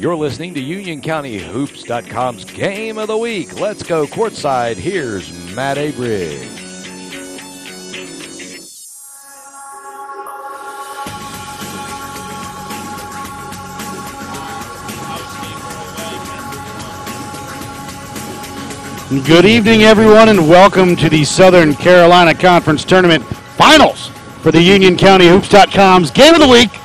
You're listening to UnionCountyHoops.com's Game of the Week. Let's go courtside. Here's Matt Aberg. Good evening, everyone, and welcome to the Southern Carolina Conference Tournament Finals for the UnionCountyHoops.com's Game of the Week.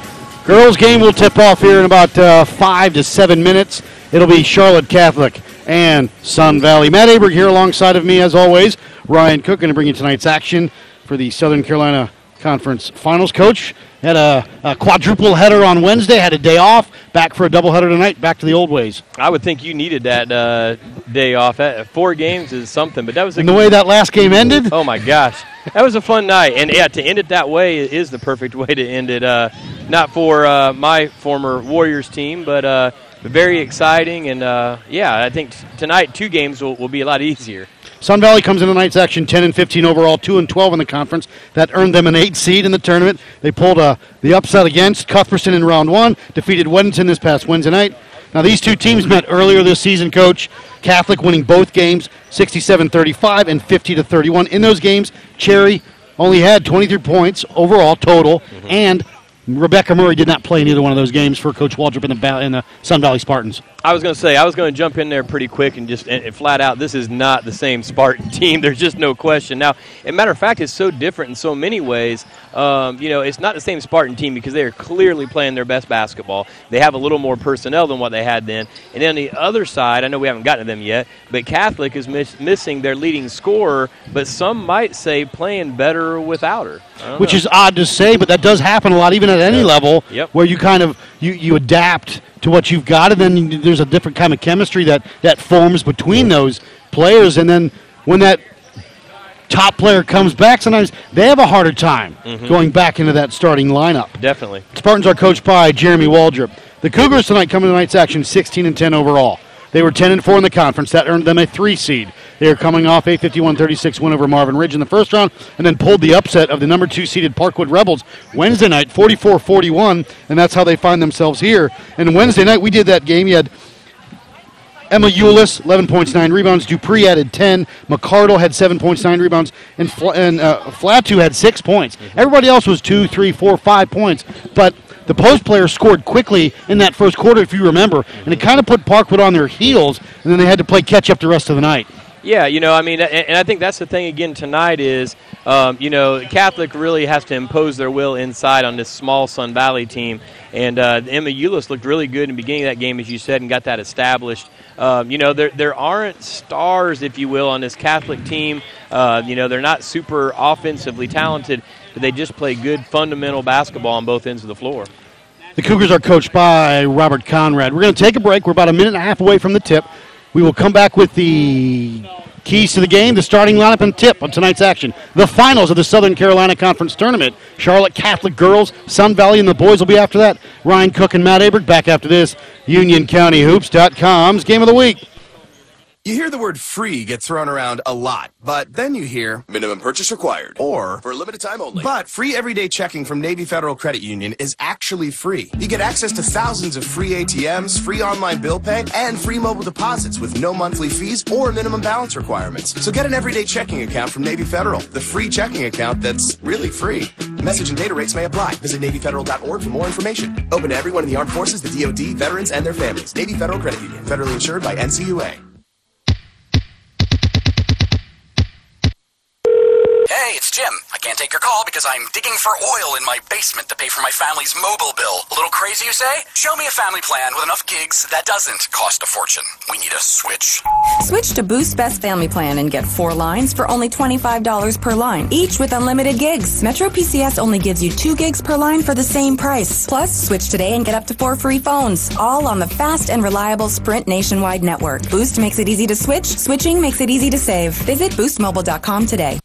Girls' game will tip off here in about uh, five to seven minutes. It'll be Charlotte Catholic and Sun Valley. Matt Aberg here alongside of me, as always. Ryan Cook going to bring you tonight's action for the Southern Carolina Conference Finals. Coach had a, a quadruple header on Wednesday, had a day off, back for a double header tonight, back to the old ways. I would think you needed that uh, day off. Four games is something, but that was a And the way that last game ended, Oh my gosh, that was a fun night, and yeah, to end it that way is the perfect way to end it. Uh, not for uh, my former Warriors team, but uh, very exciting, and uh, yeah, I think t- tonight two games will, will be a lot easier. Sun Valley comes in tonight's action 10 and 15 overall, 2 and 12 in the conference. That earned them an 8 seed in the tournament. They pulled uh, the upset against Cuthbertson in round 1, defeated Weddington this past Wednesday night. Now, these two teams met earlier this season, coach. Catholic winning both games 67 35 and 50 31. In those games, Cherry only had 23 points overall total, and Rebecca Murray did not play in either one of those games for Coach Waldrop in the, in the Sun Valley Spartans. I was going to say I was going to jump in there pretty quick and just and, flat out. This is not the same Spartan team. There's just no question. Now, as a matter of fact, it's so different in so many ways. Um, you know, it's not the same Spartan team because they are clearly playing their best basketball. They have a little more personnel than what they had then. And then the other side, I know we haven't gotten to them yet, but Catholic is miss, missing their leading scorer. But some might say playing better without her. Which know. is odd to say, but that does happen a lot, even at any level, Yep. where you kind of you, you adapt to what you've got, and then there's a different kind of chemistry that that forms between those players, and then when that top player comes back, sometimes they have a harder time Mm-hmm. going back into that starting lineup. definitely. Spartans are coached by Jeremy Waldrop. The Cougars tonight come to tonight's action 16 and 10 overall. They were 10 and 4 in the conference. That earned them a three seed. They are coming off a 51-36 win over Marvin Ridge in the first round, and then pulled the upset of the number two seeded Parkwood Rebels Wednesday night, 44-41, and that's how they find themselves here. And Wednesday night we did that game. You had Emma Eulis, 11 points, 9 rebounds. Dupree added 10. McCardle had 7 points, 9 rebounds. And, Fla- and uh, Flatu had 6 points. Everybody else was two, three, four, five points. But the post players scored quickly in that first quarter, if you remember. And it kind of put Parkwood on their heels. And then they had to play catch up the rest of the night. Yeah, you know, I mean, and, I think that's the thing again tonight is, um, you know, Catholic really has to impose their will inside on this small Sun Valley team. And uh, Emma Eulis looked really good in the beginning of that game, as you said, and got that established. Um, you know, there, there aren't stars, if you will, on this Catholic team. Uh, you know, they're not super offensively talented, but they just play good fundamental basketball on both ends of the floor. The Cougars are coached by Robert Conrad. We're going to take a break. We're about a minute and a half away from the tip. We will come back with the keys to the game, the starting lineup, and tip on tonight's action. The finals of the Southern Carolina Conference Tournament. Charlotte Catholic girls, Sun Valley, and the boys will be after that. Ryan Cook and Matt Aberg back after this. UnionCountyHoops.com's Game of the Week. You hear the word free get thrown around a lot, but then you hear Minimum purchase required. or For a limited time only. but free everyday checking from Navy Federal Credit Union is actually free. You get access to thousands of free ATMs, free online bill pay, and free mobile deposits with no monthly fees or minimum balance requirements. So get an everyday checking account from Navy Federal, the free checking account that's really free. Message and data rates may apply. Visit NavyFederal.org for more information. Open to everyone in the armed forces, the DoD, veterans, and their families. Navy Federal Credit Union, federally insured by NCUA. Hey, it's Jim. I can't take your call because I'm digging for oil in my basement to pay for my family's mobile bill. A little crazy, you say? Show me a family plan with enough gigs that doesn't cost a fortune. We need a switch. Switch to Boost Best Family Plan and get four lines for only $25 per line, each with unlimited gigs. Metro PCS only gives you two gigs per line for the same price. Plus, switch today and get up to four free phones, all on the fast and reliable Sprint nationwide network. Boost makes it easy to switch, switching makes it easy to save. Visit boostmobile.com today.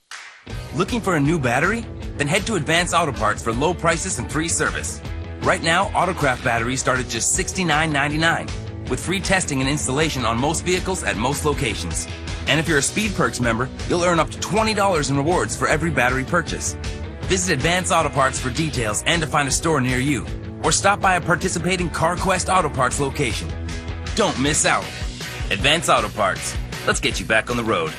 Looking for a new battery? Then head to Advance Auto Parts for low prices and free service. Right now, Autocraft batteries start at just $69.99 with free testing and installation on most vehicles at most locations. And if you're a Speed Perks member, you'll earn up to $20 in rewards for every battery purchase. Visit Advance Auto Parts for details and to find a store near you. Or stop by a participating CarQuest Auto Parts location. Don't miss out. Advance Auto Parts. Let's get you back on the road.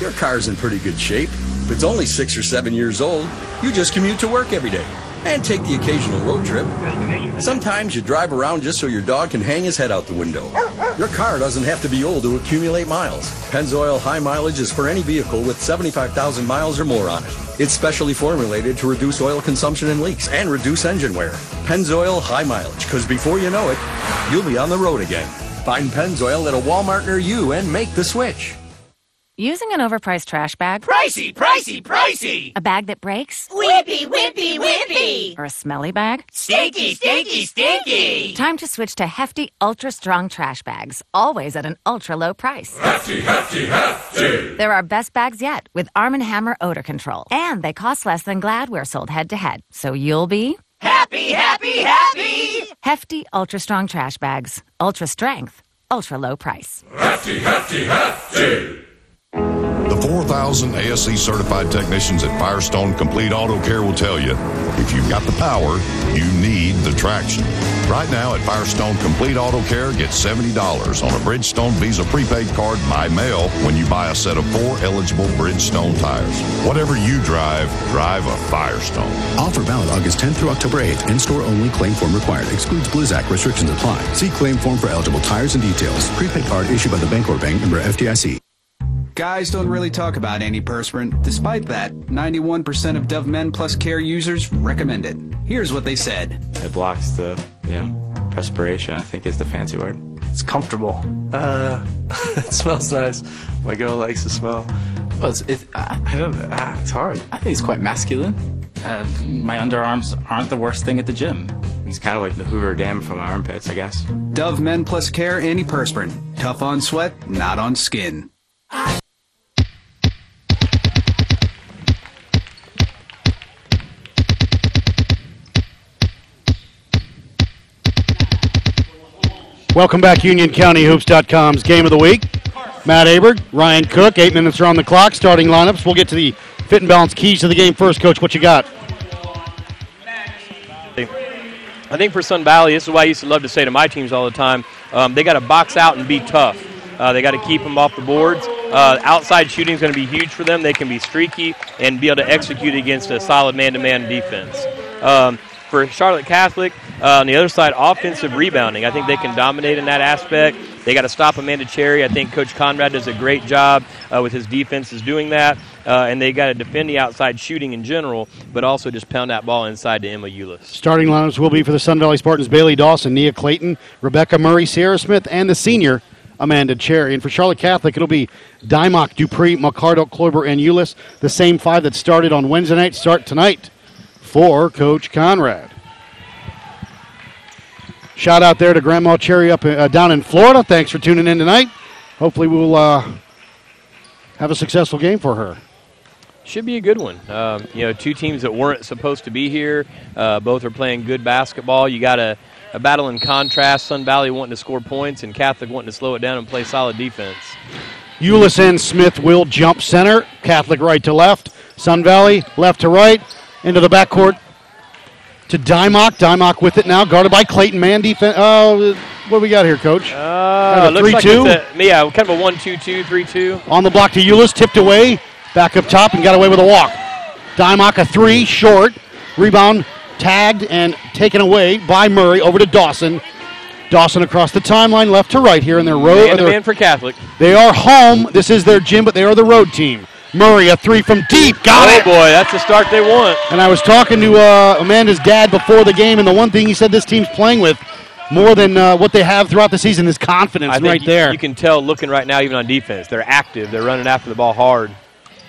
Your car's in pretty good shape. If it's only six or seven years old, you just commute to work every day and take the occasional road trip. Sometimes you drive around just so your dog can hang his head out the window. Your car doesn't have to be old to accumulate miles. Pennzoil High Mileage is for any vehicle with 75,000 miles or more on it. It's specially formulated to reduce oil consumption and leaks and reduce engine wear. Pennzoil High Mileage, because before you know it, you'll be on the road again. Find Pennzoil at a Walmart near you and make the switch. Using an overpriced trash bag? Pricey, pricey, pricey! A bag that breaks? Whippy, whippy, whippy! Or a smelly bag? Stinky, stinky, stinky! Time to switch to hefty, ultra strong trash bags, always at an ultra low price. Hefty, hefty, hefty! They're our best bags yet with Arm & Hammer odor control. And they cost less than Glad we're sold head to head. So you'll be happy, happy, happy! Hefty, ultra strong trash bags. Ultra strength, ultra low price. Hefty, hefty, hefty! The 4,000 ASE certified technicians at Firestone Complete Auto Care will tell you if you've got the power, you need the traction. Right now at Firestone Complete Auto Care, get $70 on a Bridgestone Visa prepaid card by mail when you buy a set of four eligible Bridgestone tires. Whatever you drive, drive a Firestone. Offer valid August 10th through October 8th. In store only. Claim form required. Excludes Blizzak. Restrictions apply. See claim form for eligible tires and details. Prepaid card issued by the Bancorp Bank member FDIC. Guys don't really talk about antiperspirant. Despite that, 91% of Dove Men Plus Care users recommend it. Here's what they said. It blocks the, you know, perspiration, I think is the fancy word. It's comfortable. Uh, it smells nice. My girl likes the smell. Well, it's, it, I, I don't uh, it's hard. I think it's quite masculine. Uh, my underarms aren't the worst thing at the gym. It's kind of like the Hoover Dam from my armpits, I guess. Dove Men Plus Care antiperspirant. Tough on sweat, not on skin. Welcome back, UnionCountyHoops.com's Game of the Week. Matt Aberg, Ryan Cook, eight minutes are on the clock. Starting lineups. We'll get to the fit and balance keys to the game first. Coach, what you got? I think for Sun Valley, this is what I used to love to say to my teams all the time. Um, they got to box out and be tough. Uh, they got to keep them off the boards. Uh, outside shooting is going to be huge for them. They can be streaky and be able to execute against a solid man-to-man defense. Um, for Charlotte Catholic, uh, on the other side, offensive rebounding. I think they can dominate in that aspect. They got to stop Amanda Cherry. I think Coach Conrad does a great job uh, with his defenses doing that. Uh, and they got to defend the outside shooting in general, but also just pound that ball inside to Emma Eulis. Starting lineups will be for the Sun Valley Spartans Bailey Dawson, Nia Clayton, Rebecca Murray, Sierra Smith, and the senior Amanda Cherry. And for Charlotte Catholic, it'll be Dymock, Dupree, McCardle, Kloiber, and Eulis. The same five that started on Wednesday night start tonight for Coach Conrad. Shout out there to Grandma Cherry up uh, down in Florida. Thanks for tuning in tonight. Hopefully, we'll uh, have a successful game for her. Should be a good one. Um, you know, two teams that weren't supposed to be here. Uh, both are playing good basketball. You got a, a battle in contrast. Sun Valley wanting to score points, and Catholic wanting to slow it down and play solid defense. And Smith will jump center. Catholic right to left. Sun Valley left to right. Into the backcourt to Dymock. Dymock with it now, guarded by Clayton. Man defense. Oh, what do we got here, Coach? Uh, Kind of a looks like 3-2? it's a- yeah, kind of a 1 2 2 3 2. On the block to Eulis, tipped away, back up top, and got away with a walk. Dymock a three, short. Rebound tagged and taken away by Murray over to Dawson. Dawson across the timeline, left to right here in their road. Man their- man for Catholic. They are home. This is their gym, but they are the road team. Murray, a three from deep. Got oh it. boy, that's the start they want. And I was talking to uh, Amanda's dad before the game, and the one thing he said this team's playing with more than uh, what they have throughout the season is confidence I right you- there. You can tell looking right now, even on defense, they're active. They're running after the ball hard.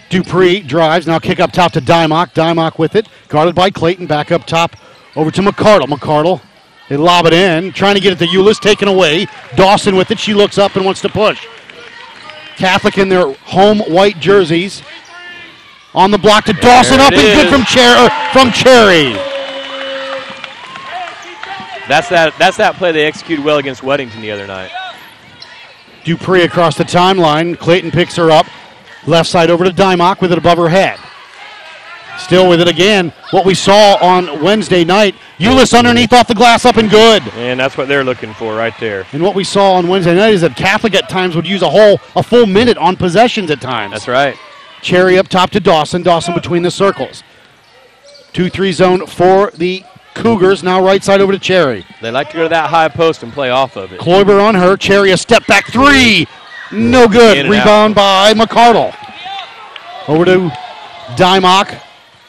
Dupree drives, now kick up top to Dymock. Dymock with it, guarded by Clayton, back up top over to McCardle. McCardle, they lob it in, trying to get it to Euless, taken away. Dawson with it, she looks up and wants to push. Catholic in their home white jerseys. On the block to Dawson, up and good from, Cher- uh, from Cherry. That's that. That's that play they executed well against Weddington the other night. Dupree across the timeline. Clayton picks her up. Left side over to Dymock with it above her head. Still with it again. What we saw on Wednesday night. Euless underneath off the glass up and good. And that's what they're looking for right there. And what we saw on Wednesday night is that Catholic at times would use a whole a full minute on possessions at times. That's right. Cherry up top to Dawson. Dawson between the circles. 2 3 zone for the Cougars. Now right side over to Cherry. They like to go to that high post and play off of it. Kloiber on her. Cherry a step back three. No good. Rebound by McCardle. Over to Dymock.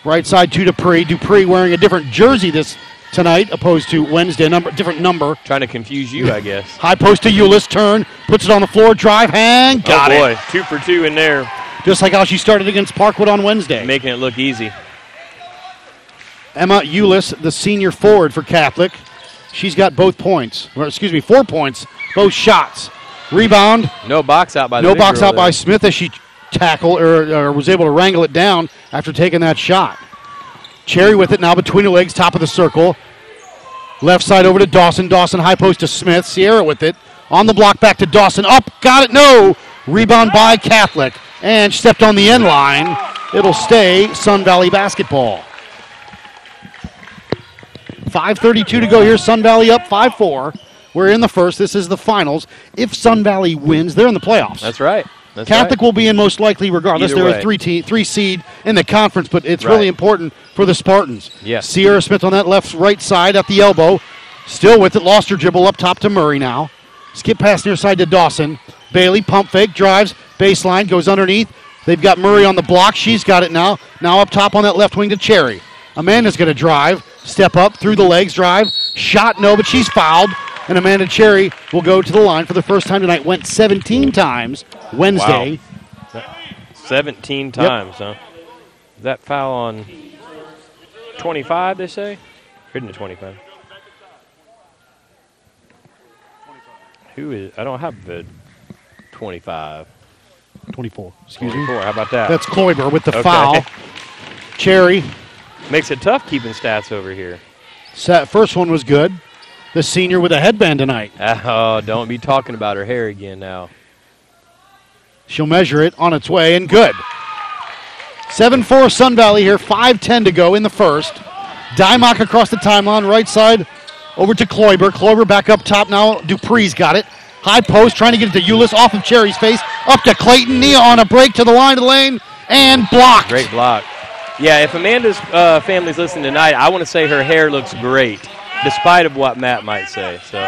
Right side to Dupree. Dupree wearing a different jersey this tonight opposed to Wednesday. Number different number. Trying to confuse you, I guess. High post to Euless. Turn. Puts it on the floor. Drive. Hang. Oh, got oh boy, it. two for two in there, Just like how she started against Parkwood on Wednesday. making it look easy. Emma Eulis, the senior forward for Catholic. She's got both points. Or excuse me, four points, both shots. Rebound. No box out by no box out by. Smith as she tackled or, or was able to wrangle it down after taking that shot. Cherry with it now between the legs, top of the circle. Left side over to Dawson. Dawson high post to Smith. Sierra with it. On the block back to Dawson. Up. Got it. No. Rebound by Catholic. And stepped on the end line. It'll stay Sun Valley basketball. 5.32 to go here. Sun Valley up 5 4. We're in the first. This is the finals. If Sun Valley wins, they're in the playoffs. That's right. That's Catholic right. will be in most likely regardless. Either They're way. a three te- three seed in the conference, but it's Right. really important for the Spartans. Yes. Sierra Smith on that left right side at the elbow. Still with it. Lost her dribble up top to Murray now. Skip pass near side to Dawson. Bailey pump fake drives baseline goes underneath. They've got Murray on the block. She's got it now. Now up top on that left wing to Cherry. Amanda's going to drive, step up through the legs, drive, shot no, but she's fouled. And Amanda Cherry will go to the line for the first time tonight. Went 17 times Wednesday. Wow. 17 times, huh? Is that foul on 25, they say? Or isn't 25? Who is, I don't have the 25. 24. Excuse me. 24, how about that? That's Kloiber with the Okay. foul. Cherry. Makes it tough keeping stats over here. Set, first one was good. The senior with a headband tonight. Oh, don't be talking about her hair again now. She'll measure it on its way and good. 7 4 Sun Valley here. 5 10 to go in the first. Dymock across the timeline, right side over to Kloiber. Kloiber back up top now. Dupree's got it. High post trying to get it to Euless off of Cherry's face. Up to Clayton. Nia on a break to the line of the lane and blocked. Great block. Yeah, if Amanda's uh, family's listening tonight, I want to say her hair looks great, despite of what Matt might say. So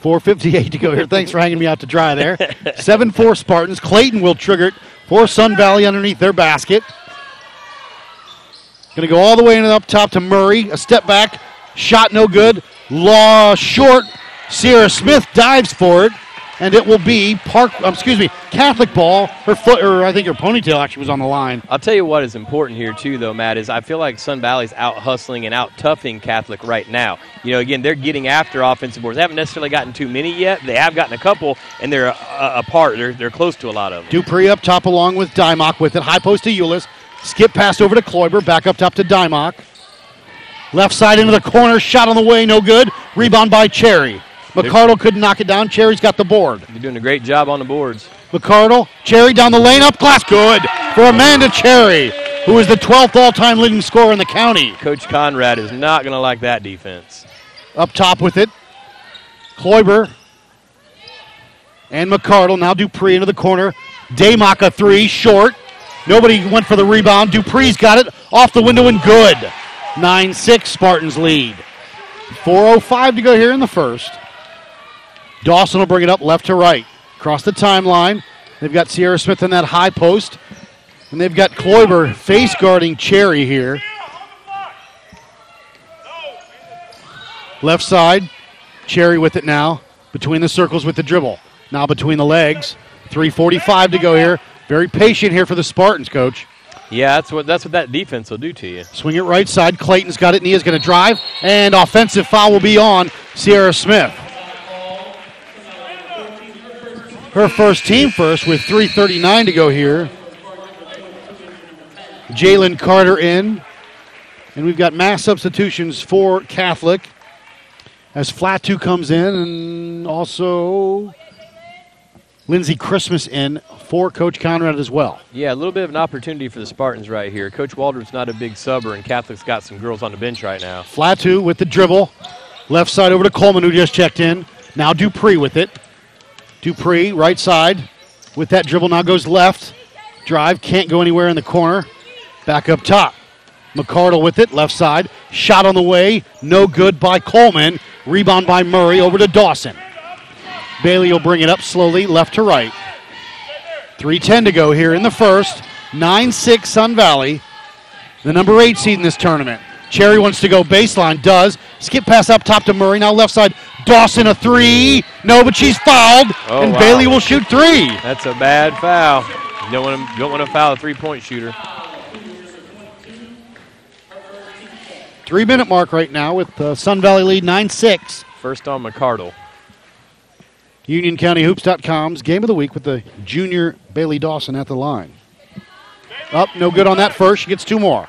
458 to go here. Thanks for hanging me out to dry there. 7 4 Spartans. Clayton will trigger it for Sun Valley underneath their basket. Going to go all the way in up top to Murray. A step back. Shot no good. Law short. Sierra Smith dives for it. And it will be Park, um, excuse me, Catholic ball. Her foot, or I think her ponytail actually was on the line. I'll tell you what is important here too, though, Matt, is I feel like Sun Valley's out hustling and out toughing Catholic right now. You know, again, they're getting after offensive boards. They haven't necessarily gotten too many yet. They have gotten a couple, and they're uh, apart. They're they're close to a lot of them. Dupree up top along with Dymock with it. High post to Euless. Skip pass over to Kloiber. Back up top to Dymock. Left side into the corner. Shot on the way. No good. Rebound by Cherry. McCardle couldn't knock it down. Cherry's got the board. You're doing a great job on the boards. McCardle. Cherry down the lane. Up glass. Good for Amanda Cherry, who is the 12th all time leading scorer in the county. Coach Conrad is not going to like that defense. Up top with it. Kloiber and McCardle. Now Dupree into the corner. Dymock a three, short. Nobody went for the rebound. Dupree's got it off the window and good. 9 6 Spartans lead. 4.05 to go here in the first. Dawson will bring it up left to right. Across the timeline. They've got Sierra Smith in that high post. And they've got Kloiber face guarding Cherry here. Left side, Cherry with it now. Between the circles with the dribble. Now between the legs. 3.45 to go here. Very patient here for the Spartans, coach. Yeah, that's what that's what that defense will do to you. Swing it right side. Clayton's got it. Nia's going to drive. And offensive foul will be on Sierra Smith. Her first team first with 3.39 to go here. Jalen Carter in. And we've got mass substitutions for Catholic as Flatu comes in and also Lindsey Christmas in for Coach Conrad as well. Yeah, a little bit of an opportunity for the Spartans right here. Coach Waldrop's not a big subber, and Catholic's got some girls on the bench right now. Flatu with the dribble. Left side over to Coleman, who just checked in. Now Dupree with it. Dupree, right side, with that dribble. Now goes left. Drive, can't go anywhere in the corner. Back up top. McCardle with it, left side. Shot on the way, no good by Coleman. Rebound by Murray over to Dawson. Bailey will bring it up slowly, left to right. 3.10 to go here in the first. 9 6 Sun Valley, the number 8 seed in this tournament. Cherry wants to go baseline, does. Skip pass up top to Murray. Now left side, Dawson a three. No, but she's fouled, Oh, and wow. Bailey will shoot three. That's a bad foul. You don't want to, don't want to foul a three-point shooter. Three minute mark right now with uh, Sun Valley lead 9 6. First on McCardle. UnionCountyHoops.com's game of the week with the junior Bailey Dawson at the line. Up, no good on that first. She gets two more.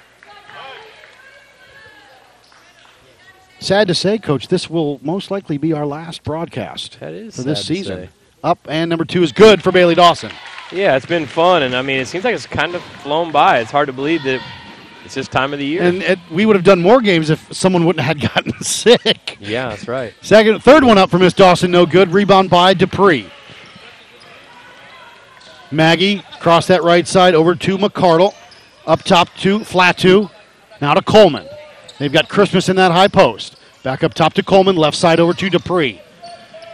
Sad to say, Coach, this will most likely be our last broadcast for this season. Up and number two is good for Bailey Dawson. Yeah, it's been fun, and I mean, it seems like it's kind of flown by. It's hard to believe that it's this time of the year. And it, we would have done more games if someone wouldn't have had gotten sick. yeah, that's right. Second, third one up for Miss Dawson, no good. Rebound by Dupree. Maggie cross that right side over to McCardle. Up top to Flatu. Now to Coleman. They've got Christmas in that high post. Back up top to Coleman. Left side over to Dupree.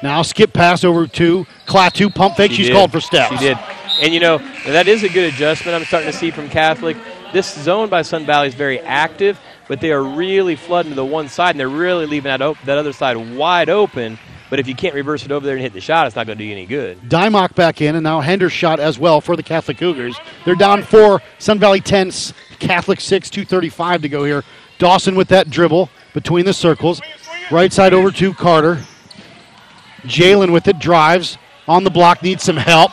Now skip pass over to Clatu. Pump fake. She She's did. called for steps. She did. And you know, that is a good adjustment I'm starting to see from Catholic. This zone by Sun Valley is very active, but they are really flooding to the one side, and they're really leaving that, op- that other side wide open. But if you can't reverse it over there and hit the shot, it's not going to do you any good. Dymock back in, and now Hendershot as well for the Catholic Cougars. They're down four. Sun Valley 10, S- Catholic 6, 235 to go here. Dawson with that dribble between the circles. Right side over to Carter. Jalen with it, drives on the block, needs some help.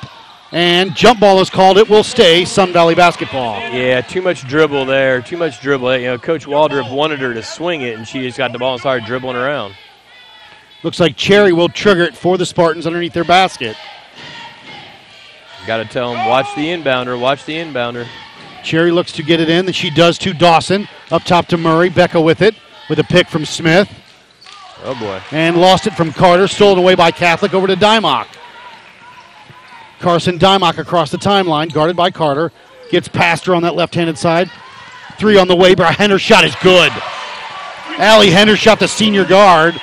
And jump ball is called. It will stay Sun Valley basketball. Yeah, too much dribble there. Too much dribble. You know, Coach Waldrop wanted her to swing it, and she just got the ball and started dribbling around. Looks like Cherry will trigger it for the Spartans underneath their basket. Got to tell them, watch the inbounder, watch the inbounder. Cherry looks to get it in, and she does to Dawson. Up top to Murray. Becca with it, with a pick from Smith. Oh, boy. And lost it from Carter. Stolen away by Catholic over to Dymock. Carson Dymock across the timeline, guarded by Carter. Gets past her on that left handed side. Three on the way, but Hendershot is good. Allie Hendershot the senior guard.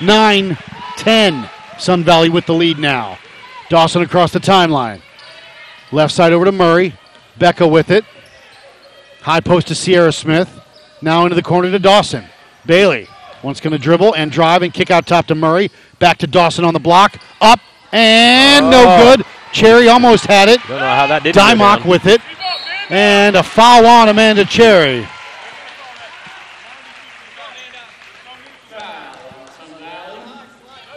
9 10. Sun Valley with the lead now. Dawson across the timeline. Left side over to Murray. Becca with it. High post to Sierra Smith. Now into the corner to Dawson. Bailey once going to dribble and drive and kick out top to Murray. Back to Dawson on the block. Up and no Oh. good. Cherry almost had it. Don't know how that go Dymock with it. And a foul on Amanda Cherry.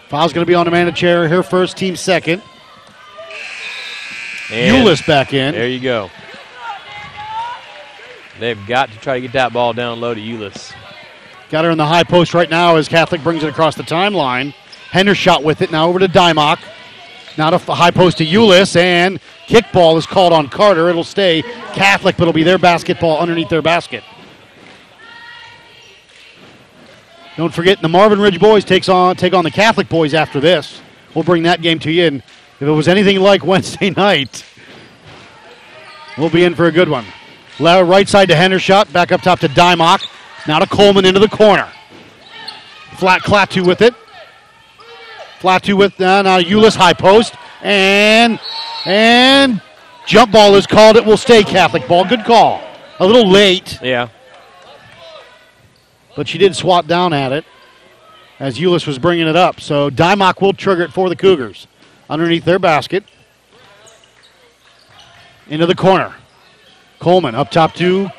Foul's going to be on Amanda Cherry. Her first, team second. And Eulis back in. There you go. They've got to try to get that ball down low to Eulis. Got her in the high post right now as Catholic brings it across the timeline. Hendershot with it. Now over to Dymock. Now to high post to Eulis, and kickball is called on Carter. It'll stay Catholic, but it'll be their basketball underneath their basket. Don't forget, the Marvin Ridge boys takes on take on the Catholic boys after this. We'll bring that game to you. And if it was anything like Wednesday night, we'll be in for a good one. Right side to Hendershot, back up top to Dymock. Now to Coleman into the corner. Flat Clatu with it. Flatu with uh, now Eulis high post and and Jump ball is called. It will stay Catholic ball. Good call. A little late, Yeah. but she did swat down at it as Euless was bringing it up. So Dymock will trigger it for the Cougars underneath their basket. Into the corner. Coleman up top to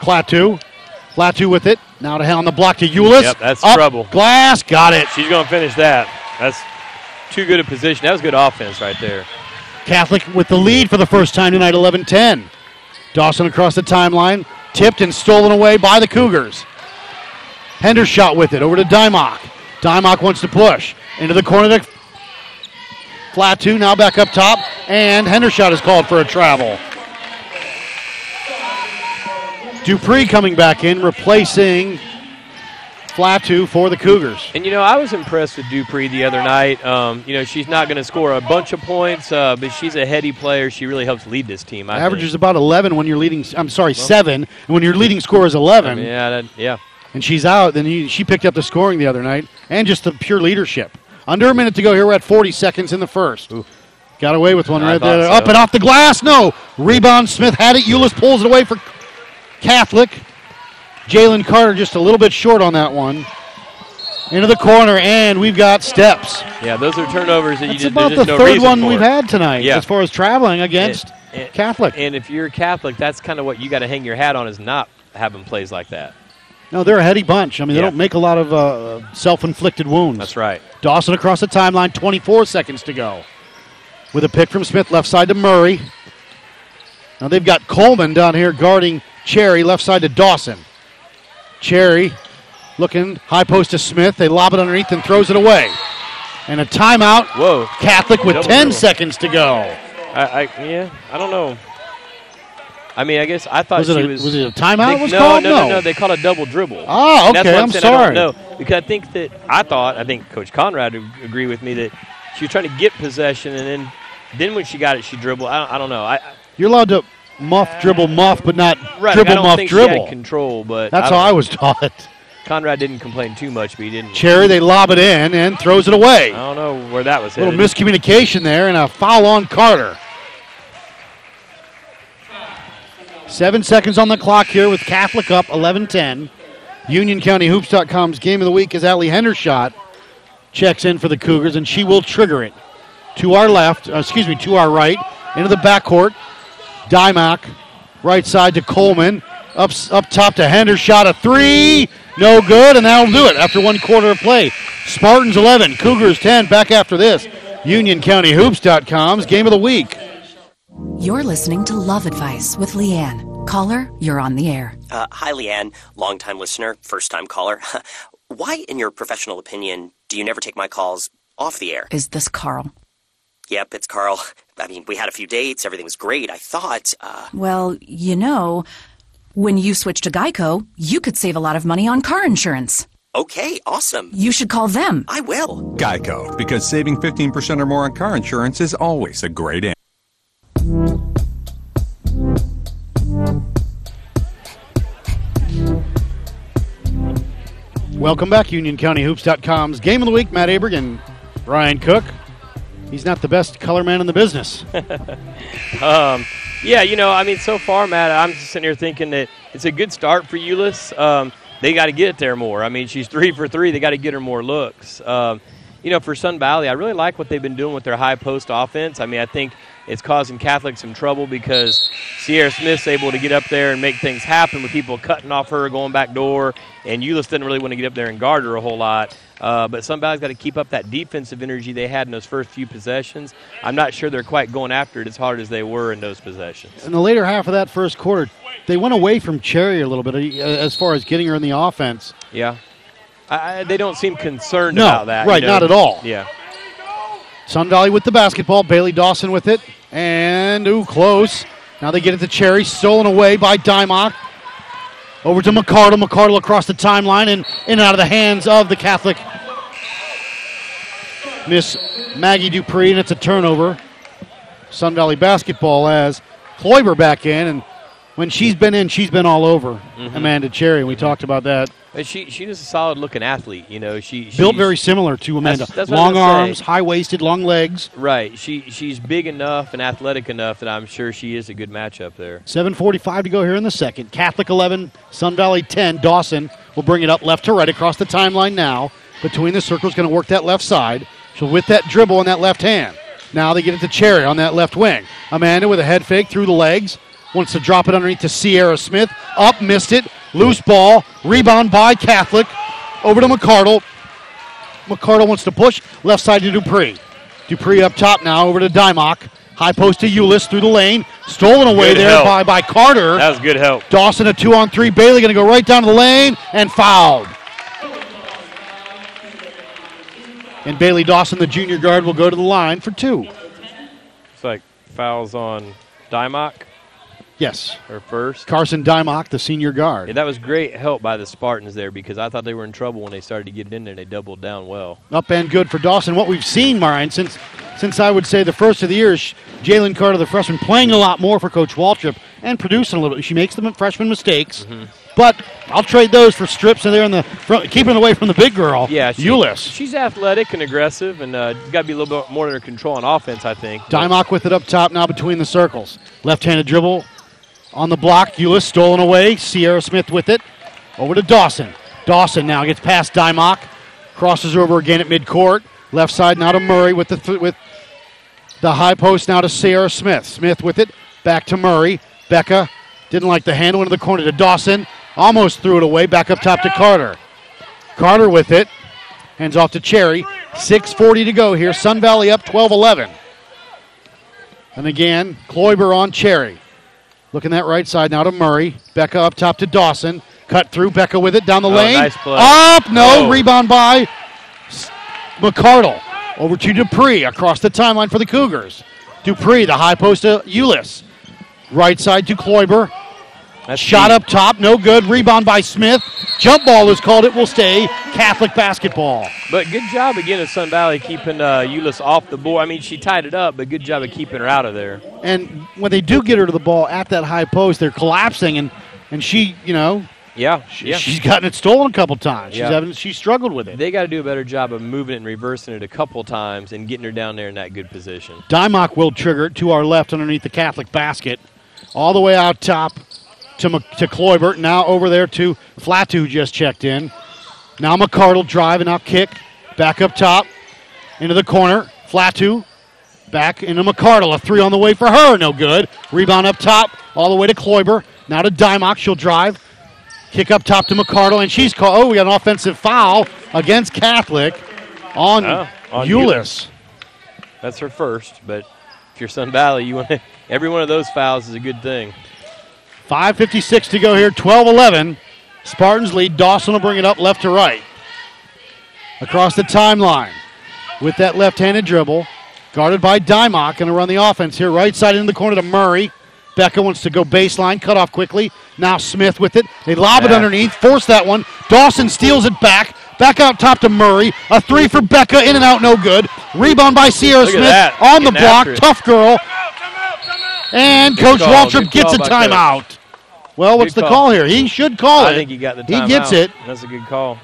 Klaatu. Klaatu with it. Now to hell on the block to Euless. Yep, that's Up, trouble. Glass got it. She's going to finish that. That's too good a position. That was good offense right there. Catholic with the lead for the first time tonight, 11 10. Dawson across the timeline, tipped and stolen away by the Cougars. Hendershot with it over to Dymock. Dymock wants to push into the corner to Flatu, now back up top, and Hendershot is called for a travel. Dupree coming back in, replacing Flatu for the Cougars. And you know, I was impressed with Dupree the other night. Um, you know, she's not going to score a bunch of points, uh, but she's a heady player. She really helps lead this team. I Averages think. about 11 when you're leading. I'm sorry, seven. And when your leading score is 11, Yeah, that, yeah. and she's out, then he, she picked up the scoring the other night and just the pure leadership. Under a minute to go here. We're at 40 seconds in the first. Got away with one I right there. so. Up and off the glass. No. Rebound. Smith had it. Euless pulls it away for Catholic. Jalen Carter just a little bit short on that one. Into the corner, and we've got steps. Yeah, those are turnovers that you That's just, about the no third one for. we've had tonight Yeah. as far as traveling against And- and- Catholic. And if you're Catholic, that's kind of what you got to hang your hat on is not having plays like that. No, they're a heady bunch. I mean, they don't make a lot of uh, self-inflicted wounds. That's right. Dawson across the timeline, 24 seconds to go. With a pick from Smith, left side to Murray. Now they've got Coleman down here guarding Cherry, left side to Dawson. Cherry looking high post to Smith. They lob it underneath and throws it away. And a timeout. Whoa. Catholic with Double 10 dribble. seconds to go. I, I yeah, I don't know. I mean, I guess I thought Was it she a- was. was it a timeout They- was no, called? No, no, No. no, They called a double dribble. Ah, oh, okay, what I'm saying I sorry. don't because I think that I thought I think Coach Conrad would agree with me that she was trying to get possession and then then when she got it she dribbled. I don't, I don't know. I, You're allowed to muff, dribble, muff, but not right, dribble, don't muff, dribble. control, but That's I how I was taught. Conrad didn't complain too much, but he didn't. Cherry, they lob it in and throws it away. I don't know where that was A little miscommunication there and a foul on Carter. Seven seconds on the clock here with Catholic up 11 10. UnionCountyHoops.com's game of the week is Allie Hendershot. Checks in for the Cougars, and she will trigger it. To our left, uh, excuse me, to our right, into the backcourt. Dymock, right side to Coleman. Up, up top to Hendershot, a three. No good, and that'll do it after one quarter of play. Spartans 11, Cougars 10. Back after this. UnionCountyHoops.com's game of the week. You're listening to Love Advice with Leanne. Caller, you're on the air. Uh, hi, Leanne, longtime listener, first time caller. Why, in your professional opinion, do you never take my calls off the air? Is this Carl? Yep, it's Carl. I mean, we had a few dates, everything was great. I thought, uh, Well, you know, when you switch to Geico, you could save a lot of money on car insurance. okay, awesome. You should call them. I will. Geico, because saving 15% or more on car insurance is always a great answer. Welcome back, UnionCountyHoops.com's game of the week. Matt Aberg and Ryan Cook. He's not the best color man in the business. Um, yeah, you know, I mean, so far, Matt, I'm just sitting here thinking that it's a good start for Euless. Um, they got to get there more. I mean, she's three for three. They got to get her more looks. Um, you know, for Sun Valley, I really like what they've been doing with their high post offense. I mean, I think it's causing Catholic some trouble because Sierra Smith's able to get up there and make things happen with people cutting off her, going back door, and Euless didn't really want to get up there and guard her a whole lot. Uh, but Valley's got to keep up that defensive energy they had in those first few possessions. I'm not sure they're quite going after it as hard as they were in those possessions. in the later half of that first quarter, they went away from Cherry a little bit uh, as far as getting her in the offense. Yeah. I, they don't seem concerned No, about that. you right, know? not at all. Yeah. Sun Valley with the basketball. Bailey Dawson with it. And, ooh, close. Now they get it to Cherry. Stolen away by Dymock. Over to McCardle. McCardle across the timeline and in and out of the hands of the Catholic. Miss Maggie Dupree, and it's a turnover. Sun Valley basketball as Kloiber back in, and when she's been in, she's been all over Mhm. Amanda Cherry. We talked about that. She she is a solid looking athlete. You know, she Built very similar to Amanda. That's- that's what I was long arms, high waisted, long legs. Right. She she's big enough and athletic enough that I'm sure she is a good matchup there. 7.45 to go here in the second. Catholic 11, Sun Valley 10. Dawson will bring it up left to right across the timeline now. Between the circles, going to work that left side. So with that dribble on that left hand. Now they get it to Cherry on that left wing. Amanda with a head fake through the legs. Wants to drop it underneath to Sierra Smith. Up, missed it. Loose ball. Rebound by Catholic. Over to McCardle. McCardle wants to push. Left side to Dupree. Dupree up top now over to Dymock. High post to Eulis through the lane. Stolen away Good there help. by, by Carter. That was good help. Dawson a two on three. Bailey going to go right down to the lane and fouled. And Bailey Dawson, the junior guard, will go to the line for two. It's like fouls on Dymock. Yes. Or first. Carson Dymock, the senior guard. Yeah, that was great help by the Spartans there because I thought they were in trouble when they started to get in there. and They doubled down well. Up and good for Dawson. What we've seen, Marion, since since I would say the first of the year is Jalen Carter, the freshman, playing a lot more for Coach Waldrop and producing a little bit. She makes the freshman mistakes, Mm-hmm. but I'll trade those for strips in there in the front, keeping away from the big girl. Yeah, she, she's athletic and aggressive, and uh, got to be a little bit more under control on offense. I think. Dymock with it up top now between the circles. Left-handed dribble on the block. Eulis stolen away. Sierra Smith with it. Over to Dawson. Dawson now gets past Dymock. Crosses over again at midcourt. Left side now to Murray with the th- with the high post now to Sierra Smith. Smith with it. Back to Murray. Becca didn't like the handle into the corner to Dawson. Almost threw it away. Back up top to Carter. Carter with it. Hands off to Cherry. 6.40 to go here. Sun Valley up 12 11. And again, Kloiber on Cherry. Looking that right side now to Murray. Becca up top to Dawson. Cut through. Becca with it down the Oh, lane. nice. Up. No. Oh. Rebound by McCardle. Over to Dupree across the timeline for the Cougars. Dupree, the high post to Eulis. Right side to Kloiber. Shot up top, no good. Rebound by Smith. Jump ball is called. It will stay. Catholic basketball. But good job again at Sun Valley keeping uh, Euless off the board. I mean, she tied it up, but good job of keeping her out of there. And when they do get her to the ball at that high post, they're collapsing, and and she, you know, Yeah, she, yeah. she's gotten it stolen a couple times. She's Yeah. having she struggled with it. They got to do a better job of moving it and reversing it a couple times and getting her down there in that good position. Dymock will trigger it to our left underneath the Catholic basket, all the way out top to Mc- to Kloibert. Now over there to Flatu, who just checked in. Now McCardle drive and now kick back up top into the corner. Flatu back into McCardle. A three on the way for her, no good. Rebound up top, all the way to Kloiber. Now to Dymock, she'll drive. Kick up top to McCardle, and she's called. Oh, we got an offensive foul against Catholic on, Oh, on Eulis. That's her first, but if you're Sun Valley, you want every one of those fouls is a good thing. 5.56 to go here, 12 11. Spartans lead. Dawson will bring it up left to right. Across the timeline with that left handed dribble. Guarded by Dymock. Going to run the offense here. Right side in the corner to Murray. Becca wants to go baseline, cut off quickly. Now Smith with it. They lob it underneath, force that one. Dawson steals it back. Back out top to Murray. A three for Becca, in and out, no good. Rebound by Sierra Look Smith on the block. Tough girl. And Coach call, Waldrop gets a timeout. Well, what's Good the call. call here? He should call it. I think he got the timeout. He gets it. That's a good call.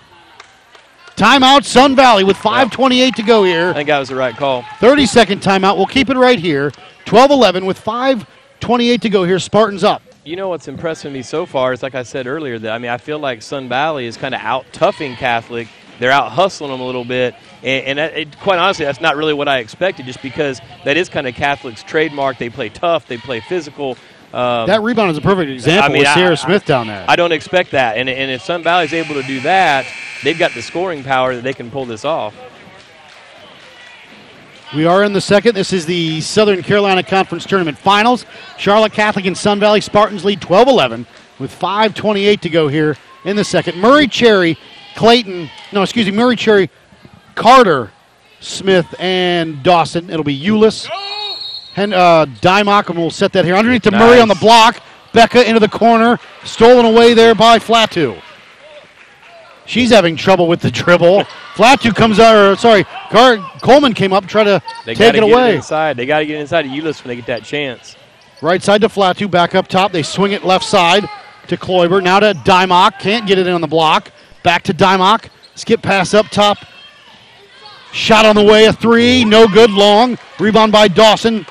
Timeout, Sun Valley with 5.28 to go here. I think that was the right call. 30 second timeout. We'll keep it right here. 12 11 with 5.28 to go here. Spartans up. You know what's impressing me so far is, like I said earlier, that I mean I feel like Sun Valley is kind of out toughing Catholic. They're out hustling them a little bit, and, and that- it, quite honestly, that's not really what I expected. Just because that is kind of Catholic's trademark. They play tough. They play physical. Um, that rebound is a perfect example I mean, with Sierra I- Smith down there. I don't expect that, and, and if Sun Valley's able to do that, they've got the scoring power that they can pull this off. We are in the second. This is the Southern Carolina Conference Tournament Finals. Charlotte Catholic and Sun Valley Spartans lead 12 11 with 5.28 to go here in the second. Murray Cherry, Clayton, no, excuse me, Murray Cherry, Carter, Smith, and Dawson. It'll be Eulis. And uh, Dymock, and we'll set that here. Underneath to Murray on the block. Becca into the corner. Stolen away there by Flatu. She's having trouble with the dribble. Flatu comes out, or sorry, Car- Coleman came up, try to They take it get away. inside. They got to get inside of Euless when they get that chance. Right side to Flatu, back up top. They swing it left side to Kloiber. Now to Dymock. Can't get it in on the block. Back to Dymock. Skip pass up top. Shot on the way, a three. No good, long. Rebound by Dawson.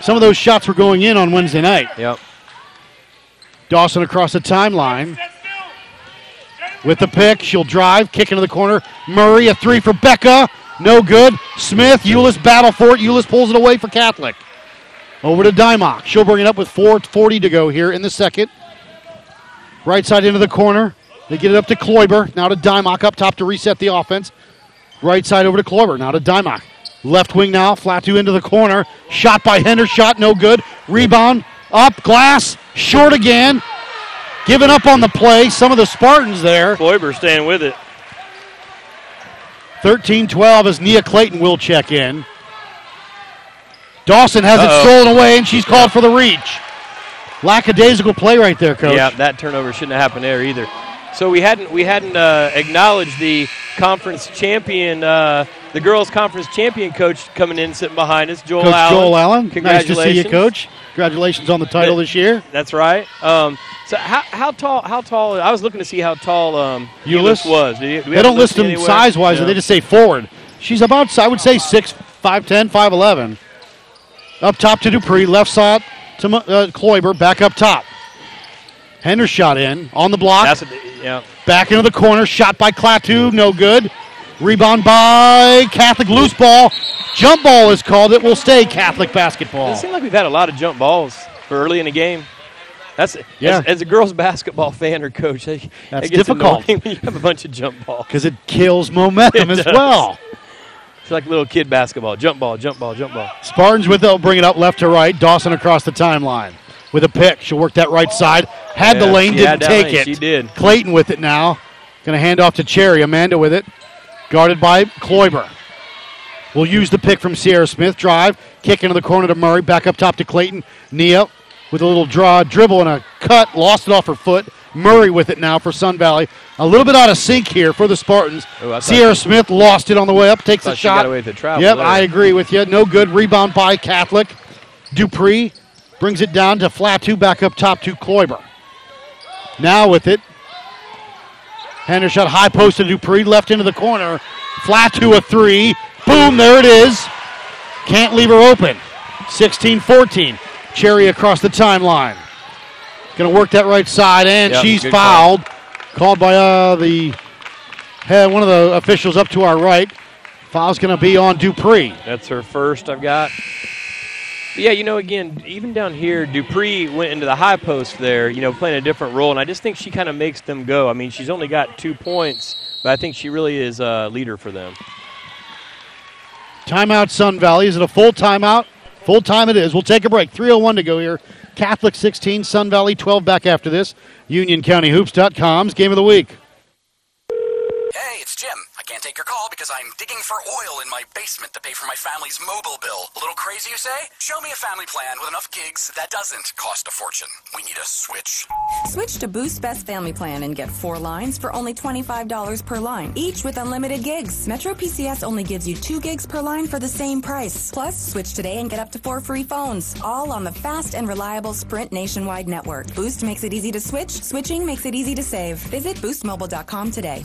Some of those shots were going in on Wednesday night. Yep. Dawson across the timeline. With the pick, she'll drive, kick into the corner. Murray, a three for Becca. No good. Smith, Euless battle for it. Euless pulls it away for Catholic. Over to Dymock. She'll bring it up with 4.40 to go here in the second. Right side into the corner. They get it up to Kloiber. Now to Dymock up top to reset the offense. Right side over to Kloiber. Now to Dymock. Left wing now. Flatu into the corner. Shot by Hendershot. No good. Rebound. Up. Glass. Short again. Giving up on the play. Some of the Spartans there. Kloiber staying with it. 13 12 as Nia Clayton will check in. Dawson has Uh-oh. it stolen away, and she's called for the reach. Lackadaisical play right there, coach. Yeah, that turnover shouldn't have happened there either. So we hadn't we hadn't uh, acknowledged the conference champion, uh, the girls' conference champion coach coming in sitting behind us, Joel Coach Allen. Joel Allen. Nice to see you, Coach. Congratulations on the title this year. That's right. Um, so how, how tall? How tall? I was looking to see how tall um? Euless was. Do you- do They don't list them size wise, No. they just say forward. She's about, I would say, 6, 5'10, 5'11. Up top to Dupree, left side to uh, Kloiber, back up top. Hendershot in on the block. That's a, yeah. Back into the corner, shot by Klaatu, no good. Rebound by Catholic, loose ball. Jump ball is called. It will stay Catholic basketball. It seems like we've had a lot of jump balls for early in the game. That's Yeah. as, as a girls basketball fan or coach. That, That's that gets difficult. when you have a bunch of jump balls. Because it kills momentum It as does. well. It's like little kid basketball. Jump ball, jump ball, jump ball. Spartans with it, will bring it up left to right. Dawson across the timeline with a pick. She'll work that right side. Had the lane, didn't take lane. it. She did. Clayton with it now. Going to hand off to Cherry. Amanda with it. Guarded by Kloiber. We'll use the pick from Sierra Smith. Drive. Kick into the corner to Murray. Back up top to Clayton. Nia with a little draw, dribble, and a cut. Lost it off her foot. Murray with it now for Sun Valley. A little bit out of sync here for the Spartans. Oh, thought Sierra Smith lost it on the way up. Takes a shot. got away with the travel Yep, there. I agree with you. No good. Rebound by Catholic. Dupree brings it down to Flatu. Back up top to Kloiber. Now with it. Hendershot high post to Dupree. Left into the corner. flat Flatu a three. Boom, there it is. Can't leave her open. 16 14. Cherry across the timeline. Going to work that right side, and Yep, she's fouled. Called by uh, the head, one of the officials up to our right. Foul's going to be on Dupree. That's her first I've got. Yeah, you know, again, even down here, Dupree went into the high post there, you know, playing a different role, and I just think she kind of makes them go. I mean, she's only got two points, but I think she really is a leader for them. Timeout, Sun Valley. Is it a full timeout? Full time it is. We'll take a break. 301 to go here. Catholic 16, Sun Valley 12 back after this. UnionCountyHoops.com's game of the week. Your call because I'm digging for oil in my basement to pay for my family's mobile bill. A little crazy, you say? Show me a family plan with enough gigs that doesn't cost a fortune. We need a switch. Switch to Boost Best Family Plan and get four lines for only $25 per line, each with unlimited gigs. Metro PCS only gives you two gigs per line for the same price. Plus, switch today and get up to four free phones, all on the fast and reliable Sprint nationwide network. Boost makes it easy to switch, switching makes it easy to save. Visit boostmobile.com today.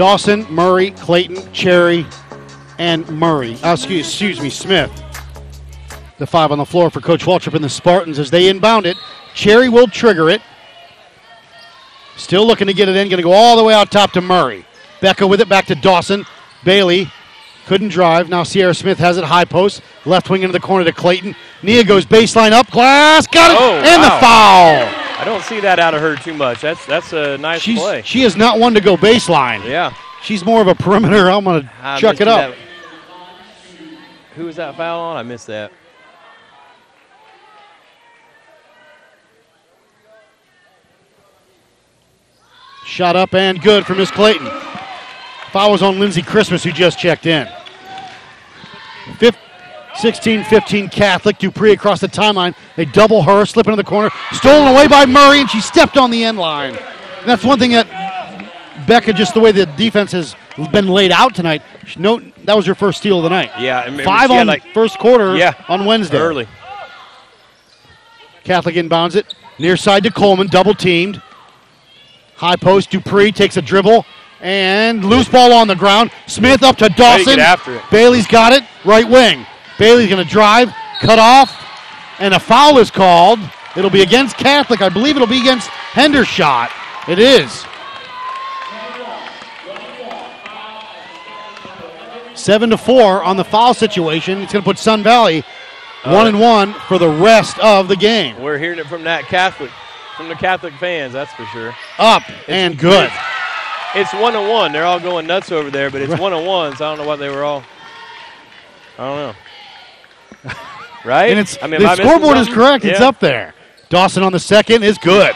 Dawson, Murray, Clayton, Cherry, and Murray. Uh, excuse, excuse me, Smith. The five on the floor for Coach Waldrop and the Spartans as they inbound it. Cherry will trigger it. Still looking to get it in. Going to go all the way out top to Murray. Becca with it back to Dawson. Bailey couldn't drive. Now Sierra Smith has it high post. Left wing into the corner to Clayton. Nia goes baseline up. Glass. Got it. Oh, and wow. the foul. I don't see that out of her too much. That's that's a nice She's, play. She is not one to go baseline. Yeah. She's more of a perimeter. I'm going to chuck it up. That. Who was that foul on? I missed that. Shot up and good for Miss Clayton. Foul was on Lindsey Christmas, who just checked in. Fifth, 16 15 Catholic. Dupree across the timeline. They double her, slip into the corner. Stolen away by Murray, and she stepped on the end line. And that's one thing that Becca, just the way the defense has been laid out tonight, no, that was your first steal of the night. Yeah, I remember Five on like- first quarter Yeah, on Wednesday. early. Catholic inbounds it. Near side to Coleman, double teamed. High post, Dupree takes a dribble. And loose ball on the ground. Smith up to Dawson. get after it. Bailey's got it. Right wing. Bailey's going to drive, cut off, and a foul is called. It'll be against Catholic. I believe it'll be against Hendershot. It is. Seven to four on the foul situation. It's going to put Sun Valley one and one for the rest of the game. We're hearing it from that Catholic, from the Catholic fans, that's for sure. Up and good. It's one on one. They're all going nuts over there, but it's one on one, so I don't know what they were all. I don't know. right? And it's I mean, the scoreboard is correct. It's up there. Dawson on the second is good.